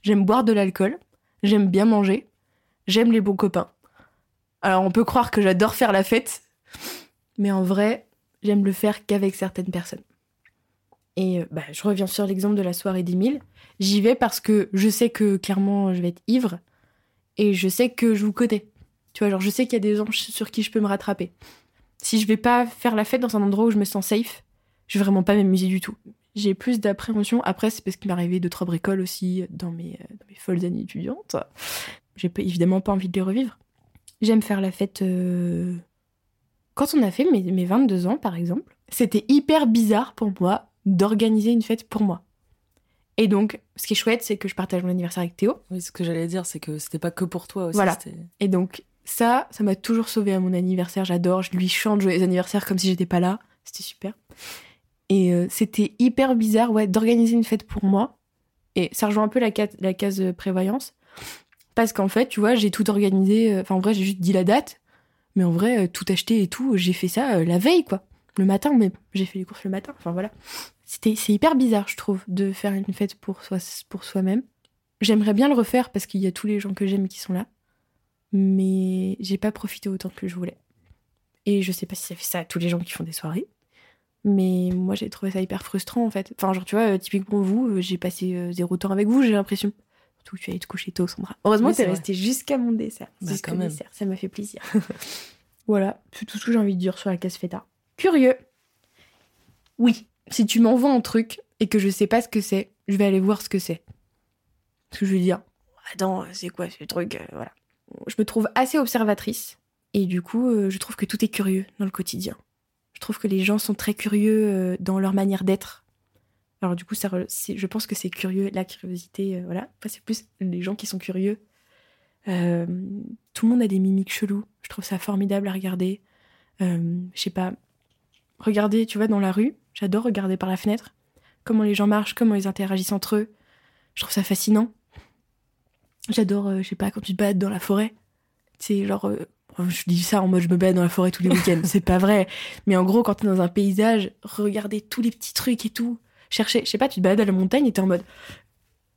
J'aime boire de l'alcool. J'aime bien manger. J'aime les bons copains. Alors on peut croire que j'adore faire la fête, mais en vrai, j'aime le faire qu'avec certaines personnes. Et euh, bah, je reviens sur l'exemple de la soirée des 1000. J'y vais parce que je sais que clairement je vais être ivre et je sais que je vous connais. Tu vois, genre je sais qu'il y a des gens sur qui je peux me rattraper. Si je vais pas faire la fête dans un endroit où je me sens safe, je vais vraiment pas m'amuser du tout. J'ai plus d'appréhension. Après, c'est parce qu'il m'est arrivé deux, trois bricoles aussi dans mes, euh, dans mes folles années étudiantes. J'ai évidemment pas envie de les revivre. J'aime faire la fête. euh, Quand on a fait mes, mes 22 ans, par exemple, c'était hyper bizarre pour moi d'organiser une fête pour moi. Et donc, ce qui est chouette, c'est que je partage mon anniversaire avec Théo. Oui, ce que j'allais dire, c'est que c'était pas que pour toi aussi. Voilà. Et donc, Ça, ça m'a toujours sauvé à mon anniversaire. J'adore. Je lui chante joyeux anniversaire comme si j'étais pas là. C'était super. Et euh, c'était hyper bizarre, ouais, d'organiser une fête pour moi. Et ça rejoint un peu la, case, la case euh, prévoyance. Parce qu'en fait, tu vois, j'ai tout organisé. euh, Enfin, en vrai, j'ai juste dit la date. Mais en vrai, tout acheté et tout, j'ai fait ça la veille, quoi. Le matin, mais j'ai fait les courses le matin. Enfin, voilà. C'était, c'est hyper bizarre, je trouve, de faire une fête pour, soi, pour soi-même. J'aimerais bien le refaire parce qu'il y a tous les gens que j'aime qui sont là. Mais j'ai pas profité autant que je voulais. Et je sais pas si ça fait ça à tous les gens qui font des soirées. Mais moi, j'ai trouvé ça hyper frustrant, en fait. Enfin, genre, tu vois, euh, typiquement vous, euh, j'ai passé euh, zéro temps avec vous, j'ai l'impression. Surtout que tu allais te coucher tôt, Sandra. Heureusement, Oui, t'es c'est vrai. resté jusqu'à mon dessert. Bah, quand même. dessert, ça me fait plaisir. voilà, c'est tout ce que j'ai envie de dire sur la casse feta. Curieux. Oui, si tu m'envoies un truc et que je sais pas ce que c'est, je vais aller voir ce que c'est. Parce que je vais dire, attends, c'est quoi ce truc Voilà. Je me trouve assez observatrice et du coup, je trouve que tout est curieux dans le quotidien. Trouve que les gens sont très curieux euh, dans leur manière d'être. Alors du coup, ça, je pense que c'est curieux, la curiosité, euh, voilà. C'est plus les gens qui sont curieux. Euh, tout le monde a des mimiques chelous. Je trouve ça formidable à regarder. Je sais pas. Regarder, tu vois, dans la rue. J'adore regarder par la fenêtre. Comment les gens marchent, comment ils interagissent entre eux. Je trouve ça fascinant. J'adore, je sais pas, quand tu te balades dans la forêt. C'est genre. Euh, je dis ça en mode je me balade dans la forêt tous les week-ends. c'est pas vrai. Mais en gros, quand t'es dans un paysage, regarder tous les petits trucs et tout. Chercher, je sais pas, tu te balades à la montagne et t'es en mode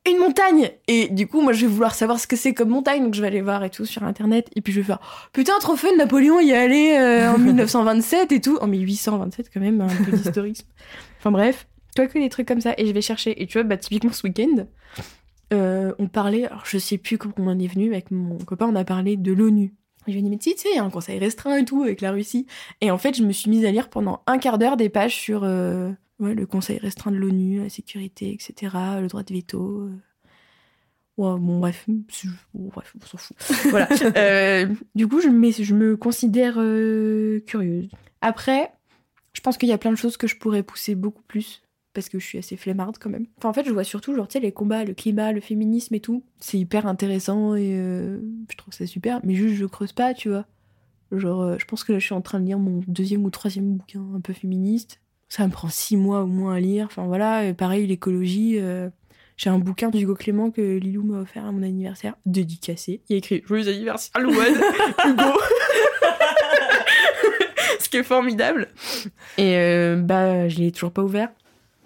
une montagne Et du coup, moi, je vais vouloir savoir ce que c'est comme montagne, donc je vais aller voir et tout sur internet. Et puis je vais faire putain, trop fun, Napoléon y est allé euh, en 1927 et tout. En 1827, quand même, un peu d'historisme. Enfin bref, toi que des trucs comme ça. Et je vais chercher. Et tu vois, bah, typiquement ce week-end, euh, on parlait, alors je sais plus comment on en est venu, avec mon copain, on a parlé de l'ONU. Je lui ai dit, mais tu sais, il y a un conseil restreint et tout avec la Russie. Et en fait, je me suis mise à lire pendant un quart d'heure des pages sur euh, le conseil restreint de l'ONU, la sécurité, etc., le droit de veto. euh. Ouais, bon, bref, on s'en fout. voilà. Euh, du coup, je me, considère curieuse. Après, je pense qu'il y a plein de choses que je pourrais pousser beaucoup plus parce que je suis assez flemmarde quand même. Enfin, en fait, je vois surtout, genre, tu les combats, le climat, le féminisme et tout. C'est hyper intéressant et euh, je trouve ça super, mais juste, je creuse pas, tu vois. Genre, euh, je pense que je suis en train de lire mon deuxième ou troisième bouquin un peu féministe. Ça me prend six mois au moins à lire. Enfin, voilà. Pareil, l'écologie. euh, j'ai un bouquin d'Hugo Clément que Lilou m'a offert à mon anniversaire, dédicacé. Il y a écrit Joyeux anniversaire, Louane, Hugo. Ce qui est formidable. Et bah, je l'ai toujours pas ouvert.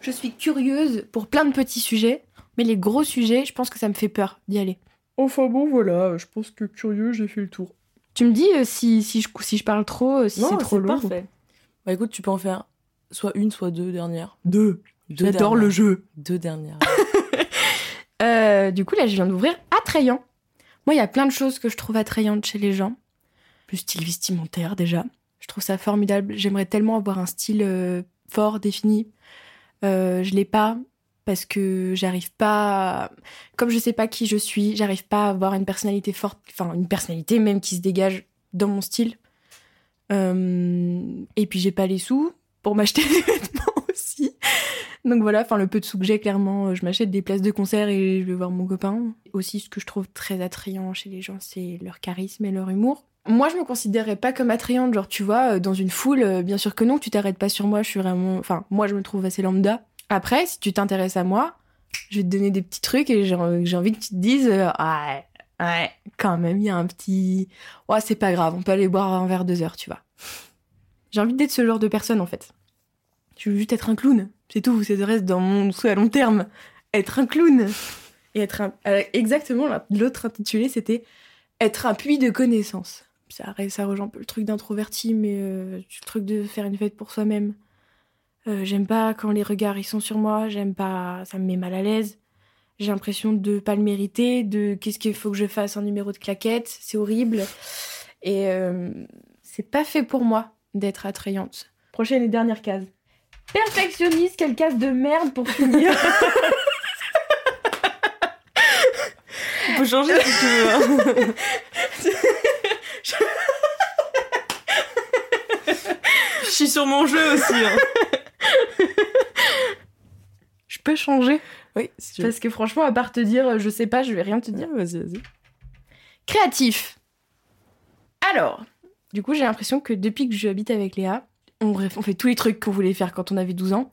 Je suis curieuse pour plein de petits sujets, mais les gros sujets, je pense que ça me fait peur d'y aller. Enfin bon, voilà, je pense que curieux, j'ai fait le tour. Tu me dis euh, si, si, je, si je parle trop, euh, si Non, c'est trop long. parfait. Bah écoute, tu peux en faire soit une, soit deux dernières. Deux. Deux J'adore le jeu. Deux dernières. Euh, du coup, là, je viens d'ouvrir attrayant. Moi, il y a plein de choses que je trouve attrayantes chez les gens. Le style vestimentaire, déjà. Je trouve ça formidable. J'aimerais tellement avoir un style euh, fort, défini. Euh, je l'ai pas parce que j'arrive pas. Comme je sais pas qui je suis, j'arrive pas à avoir une personnalité forte, enfin, une personnalité même qui se dégage dans mon style. Euh, Et puis, j'ai pas les sous pour m'acheter des vêtements aussi. Donc voilà, enfin le peu de sous que j'ai, clairement, je m'achète des places de concert et je vais voir mon copain. Aussi, ce que je trouve très attrayant chez les gens, c'est leur charisme et leur humour. Moi, je me considérais pas comme attrayante, genre tu vois, euh, dans une foule, euh, bien sûr que non, tu t'arrêtes pas sur moi, je suis vraiment... Enfin, moi, je me trouve assez lambda. Après, si tu t'intéresses à moi, je vais te donner des petits trucs et j'ai envie que tu te dises, euh, ouais, ouais, quand même, il y a un petit... Ouais, c'est pas grave, on peut aller boire un verre deux heures, tu vois. J'ai envie d'être ce genre de personne, en fait. Je veux juste être un clown. C'est tout, c'est le reste dans mon souhait à long terme. Être un clown. Et être un... Exactement, la- l'autre intitulé, c'était être un puits de connaissances. Ça, ça rejoint un peu le truc d'introverti, mais euh, le truc de faire une fête pour soi-même. Euh, j'aime pas quand les regards ils sont sur moi, j'aime pas, ça me met mal à l'aise. J'ai l'impression de pas le mériter, de qu'est-ce qu'il faut que je fasse un numéro de claquette, c'est horrible. Et euh, c'est pas fait pour moi d'être attrayante. Prochaine et dernière case. Perfectionniste, quelle case de merde pour finir. On peut changer si tu veux. hein. Je suis sur mon jeu aussi. hein. Je peux changer? Oui, si tu veux. Parce que franchement, à part te dire, euh, je sais pas, je vais rien te dire. Vas-y, vas-y. Créatif. Alors, du coup, j'ai l'impression que depuis que j'habite avec Léa, on, fait tous les trucs qu'on voulait faire quand on avait 12 ans.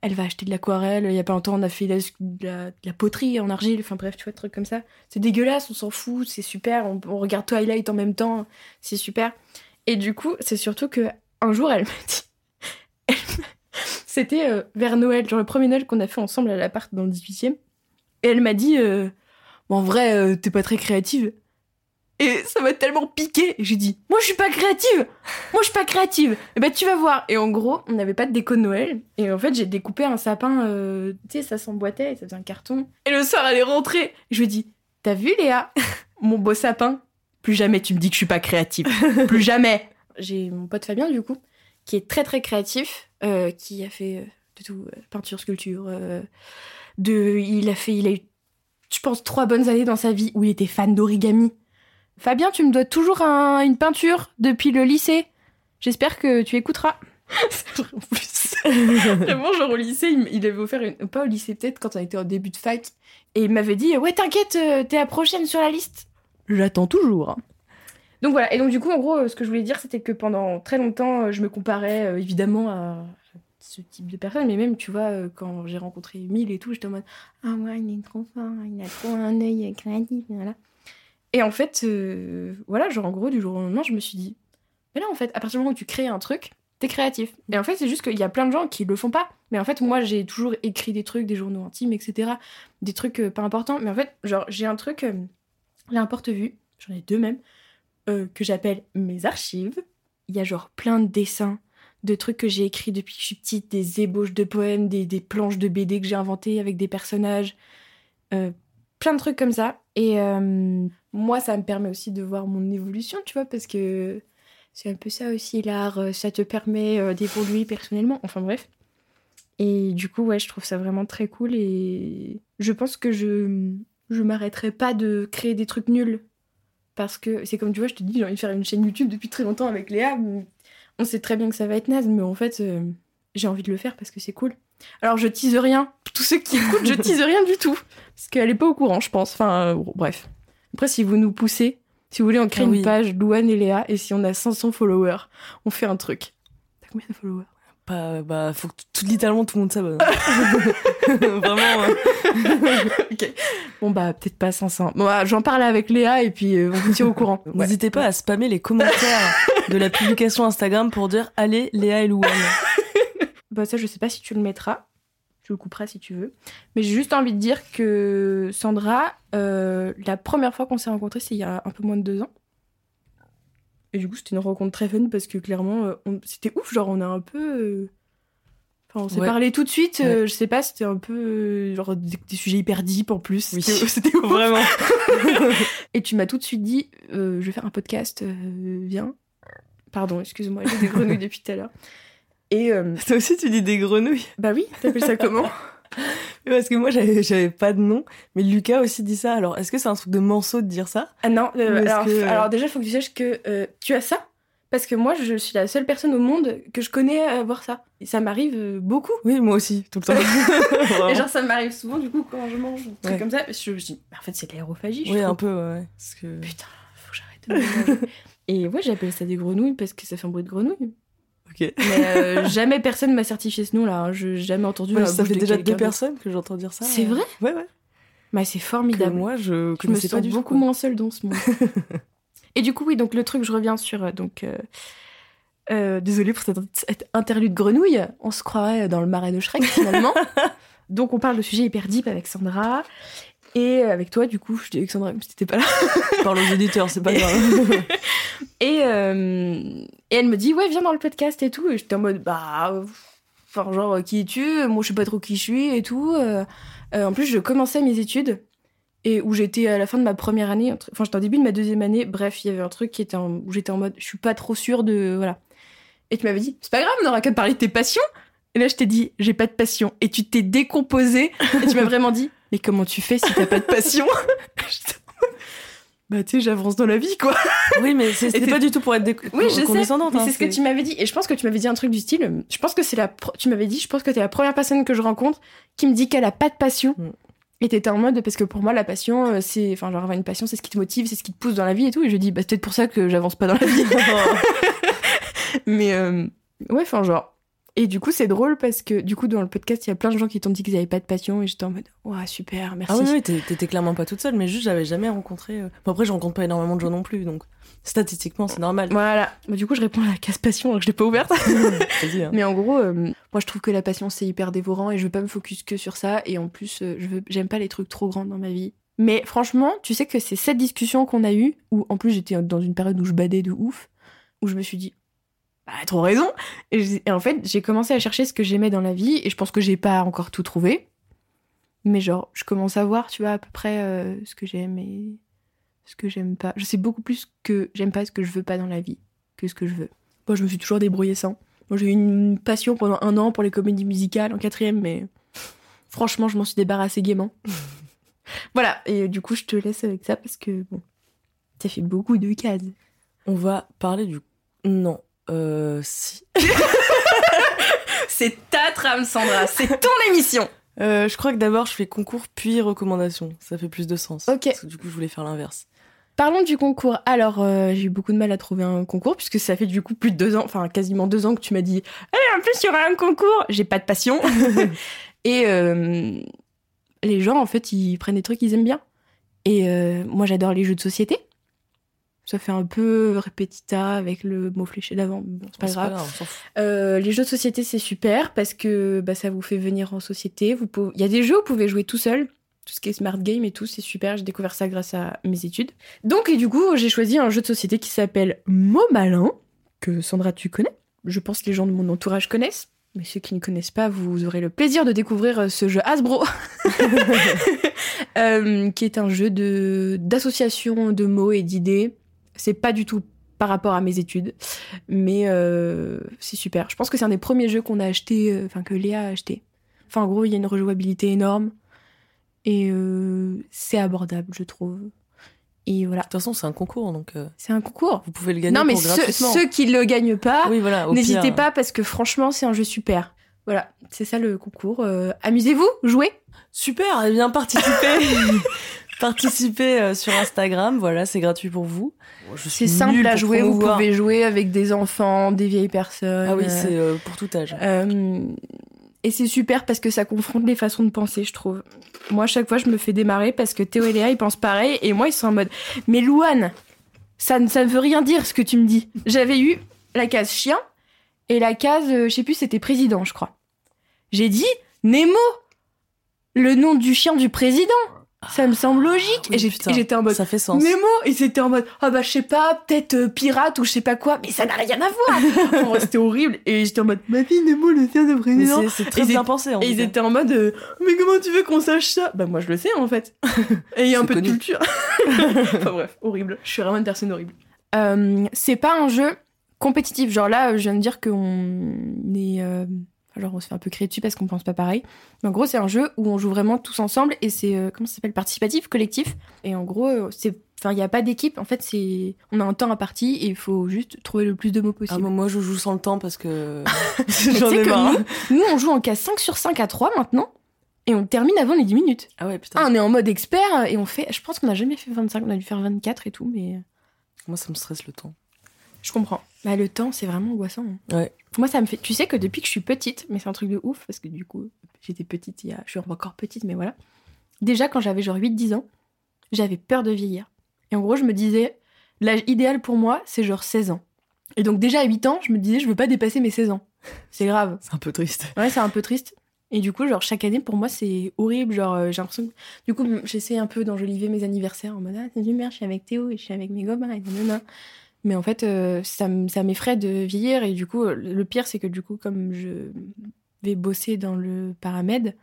Elle va acheter de l'aquarelle. Il y a pas longtemps, on a fait de la, de la- de la poterie en argile. Enfin bref, tu vois, des trucs comme ça. C'est dégueulasse, on s'en fout, c'est super. On, on regarde Twilight en même temps, c'est super. Et du coup, c'est surtout que un jour, elle m'a dit. C'était euh, vers Noël, genre le premier Noël qu'on a fait ensemble à l'appart dans le 18e. Et elle m'a dit euh, Bon, En vrai, euh, t'es pas très créative. Et ça m'a tellement piqué. J'ai dit, moi je suis pas créative. Moi je suis pas créative. Et ben tu vas voir. Et en gros, on n'avait pas de déco de Noël. Et en fait, j'ai découpé un sapin. tu sais, ça s'emboîtait, ça faisait un carton. Et le soir, elle est rentrée. Je lui ai dit, t'as vu Léa, mon beau sapin Plus jamais tu me dis que je suis pas créative. Plus jamais. J'ai mon pote Fabien du coup, qui est très très créatif, euh, qui a fait euh, de tout, euh, peinture, sculpture. euh, de, il a fait, il a eu, je pense, trois bonnes années dans sa vie où il était fan d'origami. Fabien, tu me dois toujours un- une peinture depuis le lycée. J'espère que tu écouteras. C'est vrai, en plus. Vraiment, genre au lycée, il, avait offert une. Pas au lycée, peut-être quand on était en début de fac. Et il m'avait dit Ouais, t'inquiète, t'es la prochaine sur la liste. J'attends toujours. Donc voilà. Et donc, du coup, en gros, euh, ce que je voulais dire, c'était que pendant très longtemps, euh, je me comparais euh, évidemment à ce type de personne. Mais même, tu vois, quand j'ai rencontré Emile et tout, j'étais en mode Ah ouais, il est trop fort, il a trop un œil créatif. Voilà. Et en fait, voilà, genre en gros, du jour au lendemain, je me suis dit, mais là, en fait, à partir du moment où tu crées un truc, t'es créatif. Et en fait, c'est juste qu'il y a plein de gens qui le font pas. Mais en fait, moi, j'ai toujours écrit des trucs, des journaux intimes, etc. Des trucs pas importants. Mais en fait, genre, j'ai un truc, j'ai un porte-vue, j'en ai deux même, euh, que j'appelle mes archives. Il y a genre plein de dessins, de trucs que j'ai écrits depuis que je suis petite, des ébauches de poèmes, des, des planches de BD que j'ai inventées avec des personnages. euh, plein de trucs comme ça. Et euh, moi, ça me permet aussi de voir mon évolution, tu vois, parce que c'est un peu ça aussi, l'art. Ça te permet d'évoluer personnellement. Enfin bref. Et du coup, ouais, je trouve ça vraiment très cool. Et je pense que je je m'arrêterai pas de créer des trucs nuls. Parce que c'est comme tu vois, je te dis, j'ai envie de faire une chaîne YouTube depuis très longtemps avec Léa. On sait très bien que ça va être naze, mais en fait, euh, j'ai envie de le faire parce que c'est cool. Alors je tease rien. Tous ceux qui écoutent, je tease rien du tout. Parce qu'elle est pas au courant, je pense. Enfin, euh, bref. Après, si vous nous poussez, si vous voulez, on crée Ah oui. une page Louane et Léa, et si on a 500 followers, on fait un truc. T'as combien de followers? Pas, bah, faut que tout, littéralement tout le monde s'abonne. Vraiment. Ok. Bon, bah, peut-être pas 500. Bon, bah, j'en parle avec Léa, et puis euh, on vous tient au courant. Ouais. N'hésitez pas à spammer les commentaires de la publication Instagram pour dire allez Léa et Louane. Bah, ça, je sais pas si tu le mettras. Tu le couperas si tu veux. Mais j'ai juste envie de dire que Sandra, euh, la première fois qu'on s'est rencontrés, c'est il y a un peu moins de deux ans. Et du coup, c'était une rencontre très fun parce que clairement, euh, on- c'était ouf. Genre, on a un peu. Enfin, on s'est Ouais. parlé tout de suite. euh, je sais pas, c'était un peu. euh, genre, des, des sujets hyper deep en plus. Oui. C'était. Vraiment. Et tu m'as tout de suite dit euh, je vais faire un podcast, viens. Pardon, excuse-moi, j'ai des grenouilles depuis tout à l'heure. Et Toi aussi tu dis des grenouilles. bah oui, t'appelles ça comment? Parce que moi j'avais pas de nom, mais Lucas aussi dit ça. Alors est-ce que c'est un truc de manceau de dire ça? Ah non, alors, que- alors déjà, il faut que tu saches que tu as ça? Parce que moi, je suis la seule personne au monde que je connais à avoir ça. Et ça m'arrive euh, beaucoup. Oui, moi aussi, tout le temps. Et genre, ça m'arrive souvent, du coup, quand je mange un truc Ouais. comme ça, je me dis, en fait, c'est de l'aérophagie. oui, un peu, ouais. Parce que... Putain, faut que j'arrête de manger. Et ouais, j'appelle ça des grenouilles parce que ça fait un bruit de grenouille. Ok. Mais euh, jamais personne m'a certifié ce nom-là. hein. Je n'ai jamais entendu Ouais, la ça bouche fait de déjà deux personnes que j'entends dire ça. C'est euh. vrai Ouais, ouais. Bah, c'est Que formidable. moi, je je me pas sens tout, beaucoup moins seule dans ce monde. Et du coup, oui, donc le truc, je reviens sur. euh, donc, euh, euh, désolée pour cette, interlude grenouille. On se croirait dans le marais de Shrek finalement. donc, on parle de sujet hyper deep avec Sandra. Et avec toi, du coup, je dis avec Sandra comme si t'étais pas là. Parle aux auditeurs, c'est pas grave. Et, euh, et elle me dit, ouais, viens dans le podcast et tout. Et j'étais en mode, bah. Enfin, genre, qui es-tu? Moi, je sais pas trop qui je suis et tout. Euh, en plus, je commençais mes études. Et où j'étais à la fin de ma première année. entre- Enfin, j'étais au début de ma deuxième année. Bref, il y avait un truc qui était en- où j'étais en mode, je suis pas trop sûre de. Voilà. Et tu m'avais dit, c'est pas grave, on n'aura qu'à parler de tes passions. Et là, je t'ai dit, j'ai pas de passion. Et tu t'es décomposé. Et tu m'as vraiment dit, mais comment tu fais si t'as pas de passion? En Bah, tu sais, j'avance dans la vie, quoi. oui, mais c'est- c'était t'es- pas du tout pour être Oui, je sais. condescendante. Mais hein, c'est ce que tu m'avais dit. Et je pense que tu m'avais dit un truc du style. Je pense que c'est la. Tu m'avais dit, je pense que t'es la première personne que je rencontre qui me dit qu'elle a pas de passion. Mm. Et t'étais en mode, parce que pour moi, la passion, euh, c'est. Enfin, genre, avoir une passion, c'est ce qui te motive, c'est ce qui te pousse dans la vie et tout. Et je dis, bah, c'est peut-être pour ça que j'avance pas dans la vie. Mais, euh, ouais, enfin, genre. Et du coup, c'est drôle parce que, du coup, dans le podcast, il y a plein de gens qui t'ont dit qu'ils avaient pas de passion. Et j'étais en mode, ouais, super, merci. Ah oui, t'étais clairement pas toute seule, mais juste, j'avais jamais rencontré. euh, Bon, après, je rencontre pas énormément de gens non plus, donc statistiquement, c'est normal. Voilà. Bah, du coup, je réponds à la case passion alors que je l'ai pas ouverte. Vas-y, hein. Mais en gros, euh, moi je trouve que la passion c'est hyper dévorant et je veux pas me focus que sur ça. Et en plus, euh, je veux, j'aime pas les trucs trop grands dans ma vie. Mais franchement, tu sais que c'est cette discussion qu'on a eue, où en plus j'étais dans une période où je badais de ouf, où je me suis dit, bah, trop raison. Et, en fait, j'ai commencé à chercher ce que j'aimais dans la vie et je pense que j'ai pas encore tout trouvé. Mais genre, je commence à voir, tu vois, à peu près euh, ce que j'aime et ce que j'aime pas. Je sais beaucoup plus que j'aime pas ce que je veux pas dans la vie que ce que je veux. Moi, je me suis toujours débrouillée sans. Moi, j'ai eu une passion pendant un an pour les comédies musicales en quatrième, mais franchement, je m'en suis débarrassée gaiement. voilà, et du coup, je te laisse avec ça parce que, bon, ça fait beaucoup de cases. On va parler du. Non. Euh, si. C'est ta trame, Sandra, c'est ton émission Euh, je crois que d'abord, je fais concours puis recommandation. Ça fait plus de sens. Ok. Parce que du coup, je voulais faire l'inverse. Parlons du concours. Alors, euh, j'ai eu beaucoup de mal à trouver un concours puisque ça fait du coup plus de deux ans, enfin quasiment deux ans que tu m'as dit Eh, en plus, il y aura un concours J'ai pas de passion. Et euh, les gens, en fait, ils prennent des trucs qu'ils aiment bien. Et euh, moi, j'adore les jeux de société. Ça fait un peu répétita avec le mot fléché d'avant. mais Bon, c'est pas grave. Euh, les jeux de société, c'est super parce que bah, ça vous fait venir en société. Vous pouvez... Il y a des jeux où vous pouvez jouer tout seul. Tout ce qui est smart game et tout, c'est super. J'ai découvert ça grâce à mes études. Donc, et du coup, j'ai choisi un jeu de société qui s'appelle Mot Malin, que Sandra, tu connais. Je pense que les gens de mon entourage connaissent. Mais ceux qui ne connaissent pas, vous aurez le plaisir de découvrir euh, ce jeu Hasbro, Euh, qui est un jeu de d'association de mots et d'idées. C'est pas du tout par rapport à mes études, mais euh, c'est super. Je pense que c'est un des premiers jeux qu'on a acheté, euh, enfin que Léa a acheté. Enfin, en gros, il y a une rejouabilité énorme et euh, c'est abordable, je trouve. Et voilà, De toute façon, c'est un concours, donc euh, c'est un concours. vous pouvez le gagner Non, mais pour ceux, gratuitement. ceux qui le gagnent pas, Oui, voilà. au n'hésitez pire, pas parce que franchement, c'est un jeu super. Voilà, c'est ça le concours. Euh, Amusez-vous, jouez. Super, et bien participer. participer euh, sur Instagram, voilà, c'est gratuit pour vous. Je C'est simple à jouer. Vous pouvez jouer avec des enfants, des vieilles personnes. Ah oui, euh, c'est euh, pour tout âge. Euh, et c'est super parce que ça confronte les façons de penser, je trouve. Moi, à chaque fois, je me fais démarrer parce que Théo et Léa, ils pensent pareil. Et moi, ils sont en mode Mais Louane, ça, ne- ça ne veut rien dire ce que tu me dis. J'avais eu la case chien et la case, euh, je sais plus, c'était président, je crois. J'ai dit Nemo, le nom du chien du président. Ça me semble logique. Oui, et j'étais en mode Ça fait sens. Nemo Et c'était en mode Ah bah je sais pas, peut-être euh, pirate ou je sais pas quoi, mais ça n'a rien à voir C'était horrible. Et j'étais en mode Ma fille, Nemo, le chien de président. c'est- très Ils bien étaient- pensé. En Et ils étaient en mode euh, Mais comment tu veux qu'on sache ça? Bah moi je le sais en fait. Et il y a un peu de culture. enfin bref, horrible. Je suis vraiment une personne horrible. Euh, c'est pas un jeu compétitif. Genre là, je viens de dire qu'on est. Alors on se fait un peu crier dessus parce qu'on pense pas pareil. Mais en gros, c'est un jeu où on joue vraiment tous ensemble et c'est. euh, comment ça s'appelle? Participatif, collectif. Et en gros, euh, c'est. Enfin, il n'y a pas d'équipe. En fait, c'est. On a un temps à partie et il faut juste trouver le plus de mots Ah, possible. moi, moi, je joue sans le temps parce que j'en ai marre. nous, nous, on joue en cas 5 sur 5 à 3 maintenant. Et on termine avant les 10 minutes. Ah ouais, putain. Ah, on est en mode expert et on fait. Je pense qu'on n'a jamais fait 25, on a dû faire 24 et tout, mais Moi, ça me stresse le temps. je comprends. Bah, le temps, c'est vraiment angoissant. hein. Ouais. Moi, ça me fait. Tu sais que depuis que je suis petite, mais c'est un truc de ouf, parce que du coup, j'étais petite, il y a... je suis encore petite, mais voilà. Déjà, quand j'avais genre 8-10 ans, j'avais peur de vieillir. Et en gros, je me disais, l'âge idéal pour moi, c'est genre 16 ans. Et donc, déjà à 8 ans, je me disais, je veux pas dépasser mes 16 ans. C'est grave. C'est un peu triste. Ouais, c'est un peu triste. Et du coup, genre, chaque année, pour moi, c'est horrible. Genre, euh, j'ai l'impression que... Du coup, j'essaie un peu d'enjoliver mes anniversaires en mode Ah, c'est super, je suis avec Théo et je suis avec mes copains et nanana. Mais en fait, euh, ça, m'effraie de vieillir. Et du coup, euh, le pire, c'est que du coup, comme je vais bosser dans le paramède,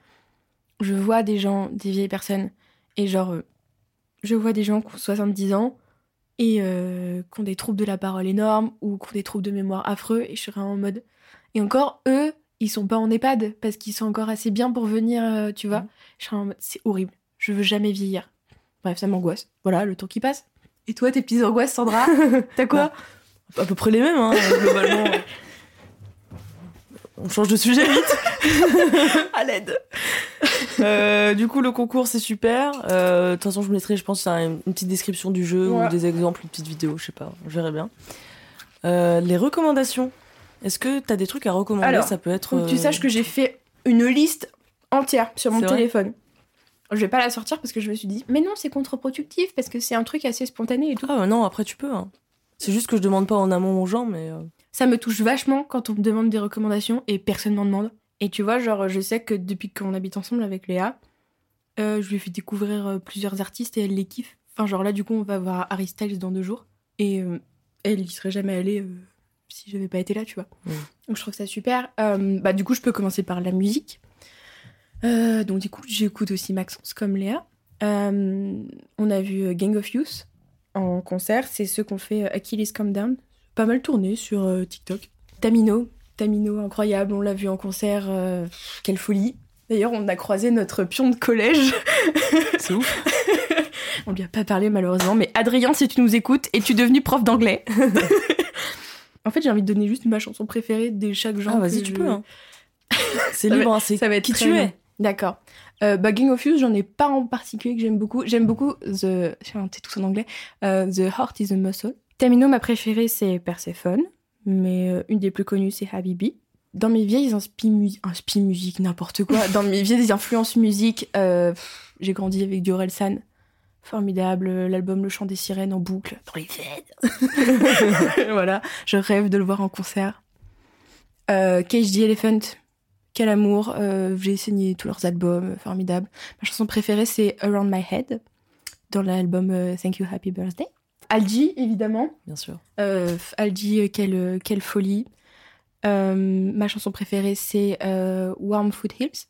je vois des gens, des vieilles personnes. Et genre, euh, je vois des gens qui ont 70 ans et euh, qui ont des troubles de la parole énormes ou qui ont des troubles de mémoire affreux. Et je serais en mode. Et encore, eux, ils sont pas en EHPAD parce qu'ils sont encore assez bien pour venir, euh, tu vois. Mhm. Je serais en mode, c'est horrible. Je veux jamais vieillir. Bref, ça m'angoisse. Voilà, le temps qui passe. Et toi, tes petites angoisses, Sandra T'as quoi À peu près les mêmes, hein, globalement. On change de sujet vite. À l'aide. Euh, du coup, le concours, c'est super. Euh, De toute façon, je mettrai, je pense, une, petite description du jeu Ouais. ou des exemples, une petite vidéo, je sais pas, je verrai bien. Euh, les recommandations. Est-ce que t'as des trucs à recommander? Alors, Ça peut être. Tu saches que j'ai fait une liste entière sur mon téléphone. Je vais pas la sortir parce que je me suis dit, mais non, c'est contre-productif parce que c'est un truc assez spontané et tout. Ah bah non, après tu peux. hein. C'est juste que je demande pas en amont aux gens, mais. euh, Ça me touche vachement quand on me demande des recommandations et personne m'en demande. Et tu vois, genre, je sais que depuis qu'on habite ensemble avec Léa, euh, je lui ai fait découvrir euh, plusieurs artistes et elle les kiffe. Enfin, genre là, du coup, on va voir Harry Styles dans deux jours. Et euh, elle y serait jamais allée si j'avais pas été là, tu vois. Donc je trouve ça super. Bah, du coup, je peux commencer par la musique. Euh, donc, du coup, j'écoute aussi Maxence comme Léa. Euh, on a vu euh, Gang of Youth en concert. C'est ceux qu'on fait Achilles Come Down. Pas mal tourné sur euh, TikTok. Tamino. Tamino, incroyable. On l'a vu en concert. quelle folie. D'ailleurs, on a croisé notre pion de collège. C'est ouf. On lui a pas parlé malheureusement, mais Adrien, si tu nous écoutes, es-tu devenu prof d'anglais? En fait, j'ai envie de donner juste ma chanson préférée de chaque genre. Ah, vas-y, tu je- peux. hein. C'est libre, hein, c'est qui tu es. D'accord. Euh, bah, Gang of Youth, j'en ai pas en particulier que j'aime beaucoup. J'aime beaucoup The. C'est tout en anglais. Euh, the Heart is a Muscle. Tamino, ma préférée, c'est Persephone. Mais euh, une des plus connues, c'est Habibi. Dans mes vieilles inspi, mu- inspi musique, n'importe quoi. Dans mes vieilles influences musique, euh, j'ai grandi avec Diorel San. Formidable. L'album Le Chant des Sirènes en boucle. Dans les veines. voilà. Je rêve de le voir en concert. Euh, Cage the Elephant. Quel amour. Euh, j'ai saigné tous leurs albums. Formidable. Ma chanson préférée, c'est Around My Head. Dans l'album euh, Thank You Happy Birthday. Aldi, évidemment. Bien sûr. Euh, Aldi, euh, quelle, euh, quelle folie. Euh, ma chanson préférée, c'est euh, Warm Foot Hills.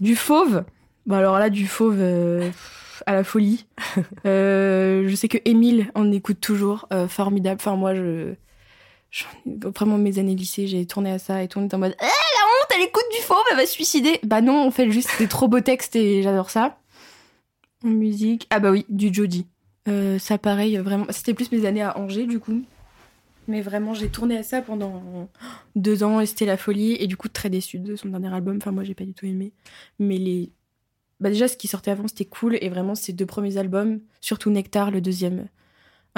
Du fauve. Bon, alors là, du fauve euh, à la folie. Euh, je sais que Émile en écoute toujours. euh, formidable. Enfin, moi, je. Vraiment, mes années lycée, j'ai tourné à ça et tout. On était en mode Eh, la honte, elle écoute du fauve, elle va se suicider. Bah non, on fait juste des trop beaux textes et j'adore ça. En musique. Ah bah oui, du Joji. Euh, ça, pareil, vraiment. C'était plus mes années à Angers, du coup. Mais vraiment, j'ai tourné à ça pendant deux ans et c'était la folie. Et du coup, très déçue de son dernier album. Enfin, moi, j'ai pas du tout aimé. Mais les. Bah, déjà, ce qui sortait avant, c'était cool. Et vraiment, ces deux premiers albums, surtout Nectar, le deuxième,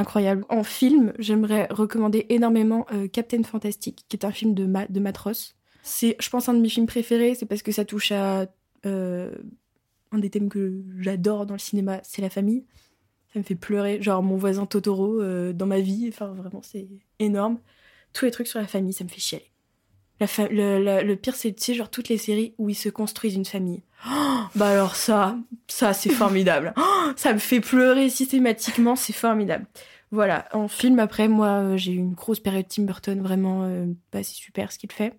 incroyable. En film, j'aimerais recommander énormément euh, Captain Fantastic, qui est un film de, Ma- de Matros. C'est, je pense, un de mes films préférés. C'est parce que ça touche à. euh, un des thèmes que j'adore dans le cinéma, c'est la famille. Ça me fait pleurer. Genre mon voisin Totoro euh, dans ma vie. Enfin, vraiment, c'est énorme. Tous les trucs sur la famille, ça me fait chialer. La fa- le, le pire, c'est, tu sais, genre toutes les séries où ils se construisent une famille. Oh, bah alors ça, ça, c'est formidable. Oh, ça me fait pleurer systématiquement, c'est formidable. Voilà, en film, après, moi, euh, j'ai eu une grosse période Tim Burton, vraiment, euh, bah, c'est super ce qu'il fait.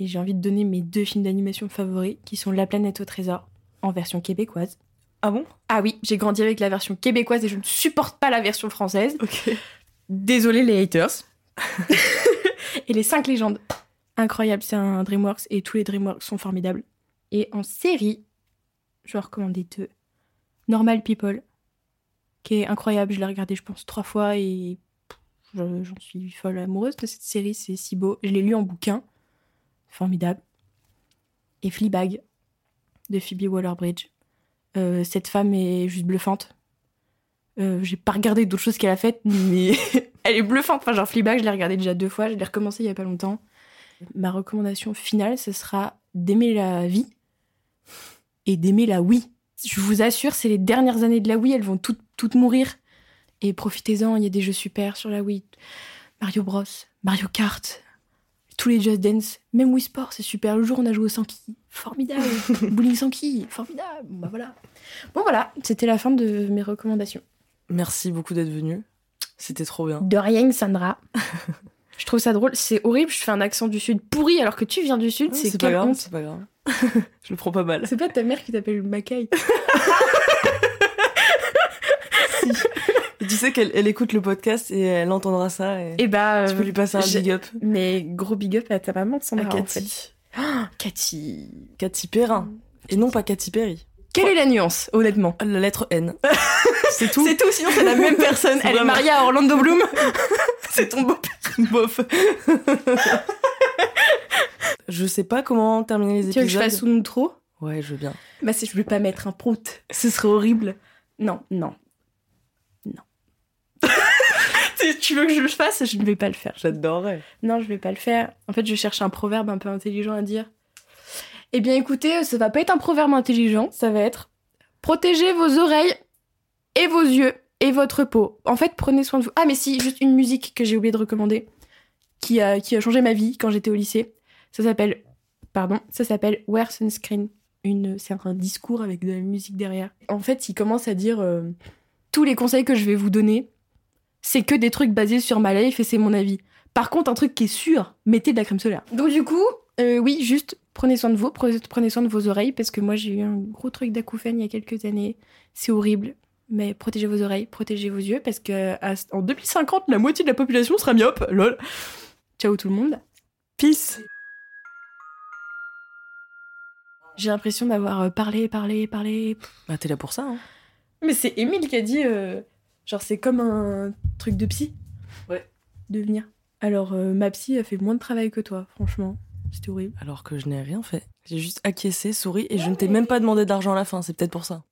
Et j'ai envie de donner mes deux films d'animation favoris, qui sont La planète au trésor, en version québécoise. Ah bon? Ah oui, j'ai grandi avec la version québécoise et je ne supporte pas la version française. Ok. Désolé les haters. et les cinq légendes. Incroyable, c'est un DreamWorks et tous les DreamWorks sont formidables. Et en série, je vais recommander deux. Normal People, qui est incroyable. Je l'ai regardé, je pense, trois fois et j'en suis folle amoureuse de cette série. C'est si beau. Je l'ai lu en bouquin. Formidable. Et Fleabag, de Phoebe Waller-Bridge. Euh, cette femme est juste bluffante. Euh, j'ai pas regardé d'autres choses qu'elle a faites, mais elle est bluffante. Enfin, genre Fleabag, je l'ai regardé déjà deux fois, je l'ai recommencé il y a pas longtemps. Ma recommandation finale, ce sera d'aimer la vie et d'aimer la Wii. Je vous assure, c'est les dernières années de la Wii, elles vont toutes, toutes mourir. Et profitez-en, il y a des jeux super sur la Wii. Mario Bros, Mario Kart, tous les Just Dance, même Wii Sport, c'est super. Le jour, on a joué au Sanki, formidable. Bowling Sanki, formidable. Bon, bah voilà. Bon, voilà, c'était la fin de mes recommandations. Merci beaucoup d'être venu. C'était trop bien. De rien, Sandra. je trouve ça drôle. C'est horrible, je fais un accent du Sud pourri alors que tu viens du Sud. c'est c'est pas quelle grave, honte. c'est pas grave. je le prends pas mal. C'est pas ta mère qui t'appelle Macaille. Et tu sais qu'elle elle écoute le podcast et elle entendra ça et, Et bah. tu peux lui passer un big up. Mais gros big up à ta maman, À Sandra. en Cathy. fait. Ah, Cathy. Cathy Perrin. Et non pas Cathy Perry. Quelle est la nuance, honnêtement? La lettre N. c'est tout. C'est tout, sinon c'est la même personne. Elle est mariée à Orlando Bloom. c'est ton beau bof. je sais pas comment terminer les Tu veux que je épisodes. fasse une outro Ouais, je veux bien. Bah, si je vais pas mettre un prout, ce serait horrible. Non, non. Non. Tu- tu veux que je le fasse Je ne vais pas le faire. J'adorerais. Non, je vais pas le faire. En fait, je cherche un proverbe un peu intelligent à dire. Eh bien, écoutez, ça va pas être un proverbe intelligent, ça va être protégez vos oreilles et vos yeux et votre peau. En fait, prenez soin de vous. Ah, mais si, juste une musique que j'ai oublié de recommander, qui a, qui a changé ma vie quand j'étais au lycée. Ça s'appelle, pardon, ça s'appelle Wear Sunscreen. Une, c'est un discours avec de la musique derrière. En fait, il commence à dire euh, tous les conseils que je vais vous donner, c'est que des trucs basés sur ma life et c'est mon avis. Par contre, un truc qui est sûr, mettez de la crème solaire. Donc du coup, euh, oui, juste prenez soin de vous, pre- prenez soin de vos oreilles, parce que moi j'ai eu un gros truc d'acouphène il y a quelques années. C'est horrible. Mais protégez vos oreilles, protégez vos yeux, parce que en 2050, la moitié de la population sera myope. Lol. Ciao tout le monde. Peace. J'ai l'impression d'avoir euh, parlé, parlé, parlé. Bah, t'es là pour ça, hein. Mais c'est Émile qui a dit, euh, genre c'est comme un truc de psy. Ouais. De venir. Alors euh, ma psy a fait moins de travail que toi, franchement. C'était horrible. Alors que je n'ai rien fait. J'ai juste acquiescé, souri, et je ne t'ai même pas demandé d'argent à la fin, c'est peut-être pour ça.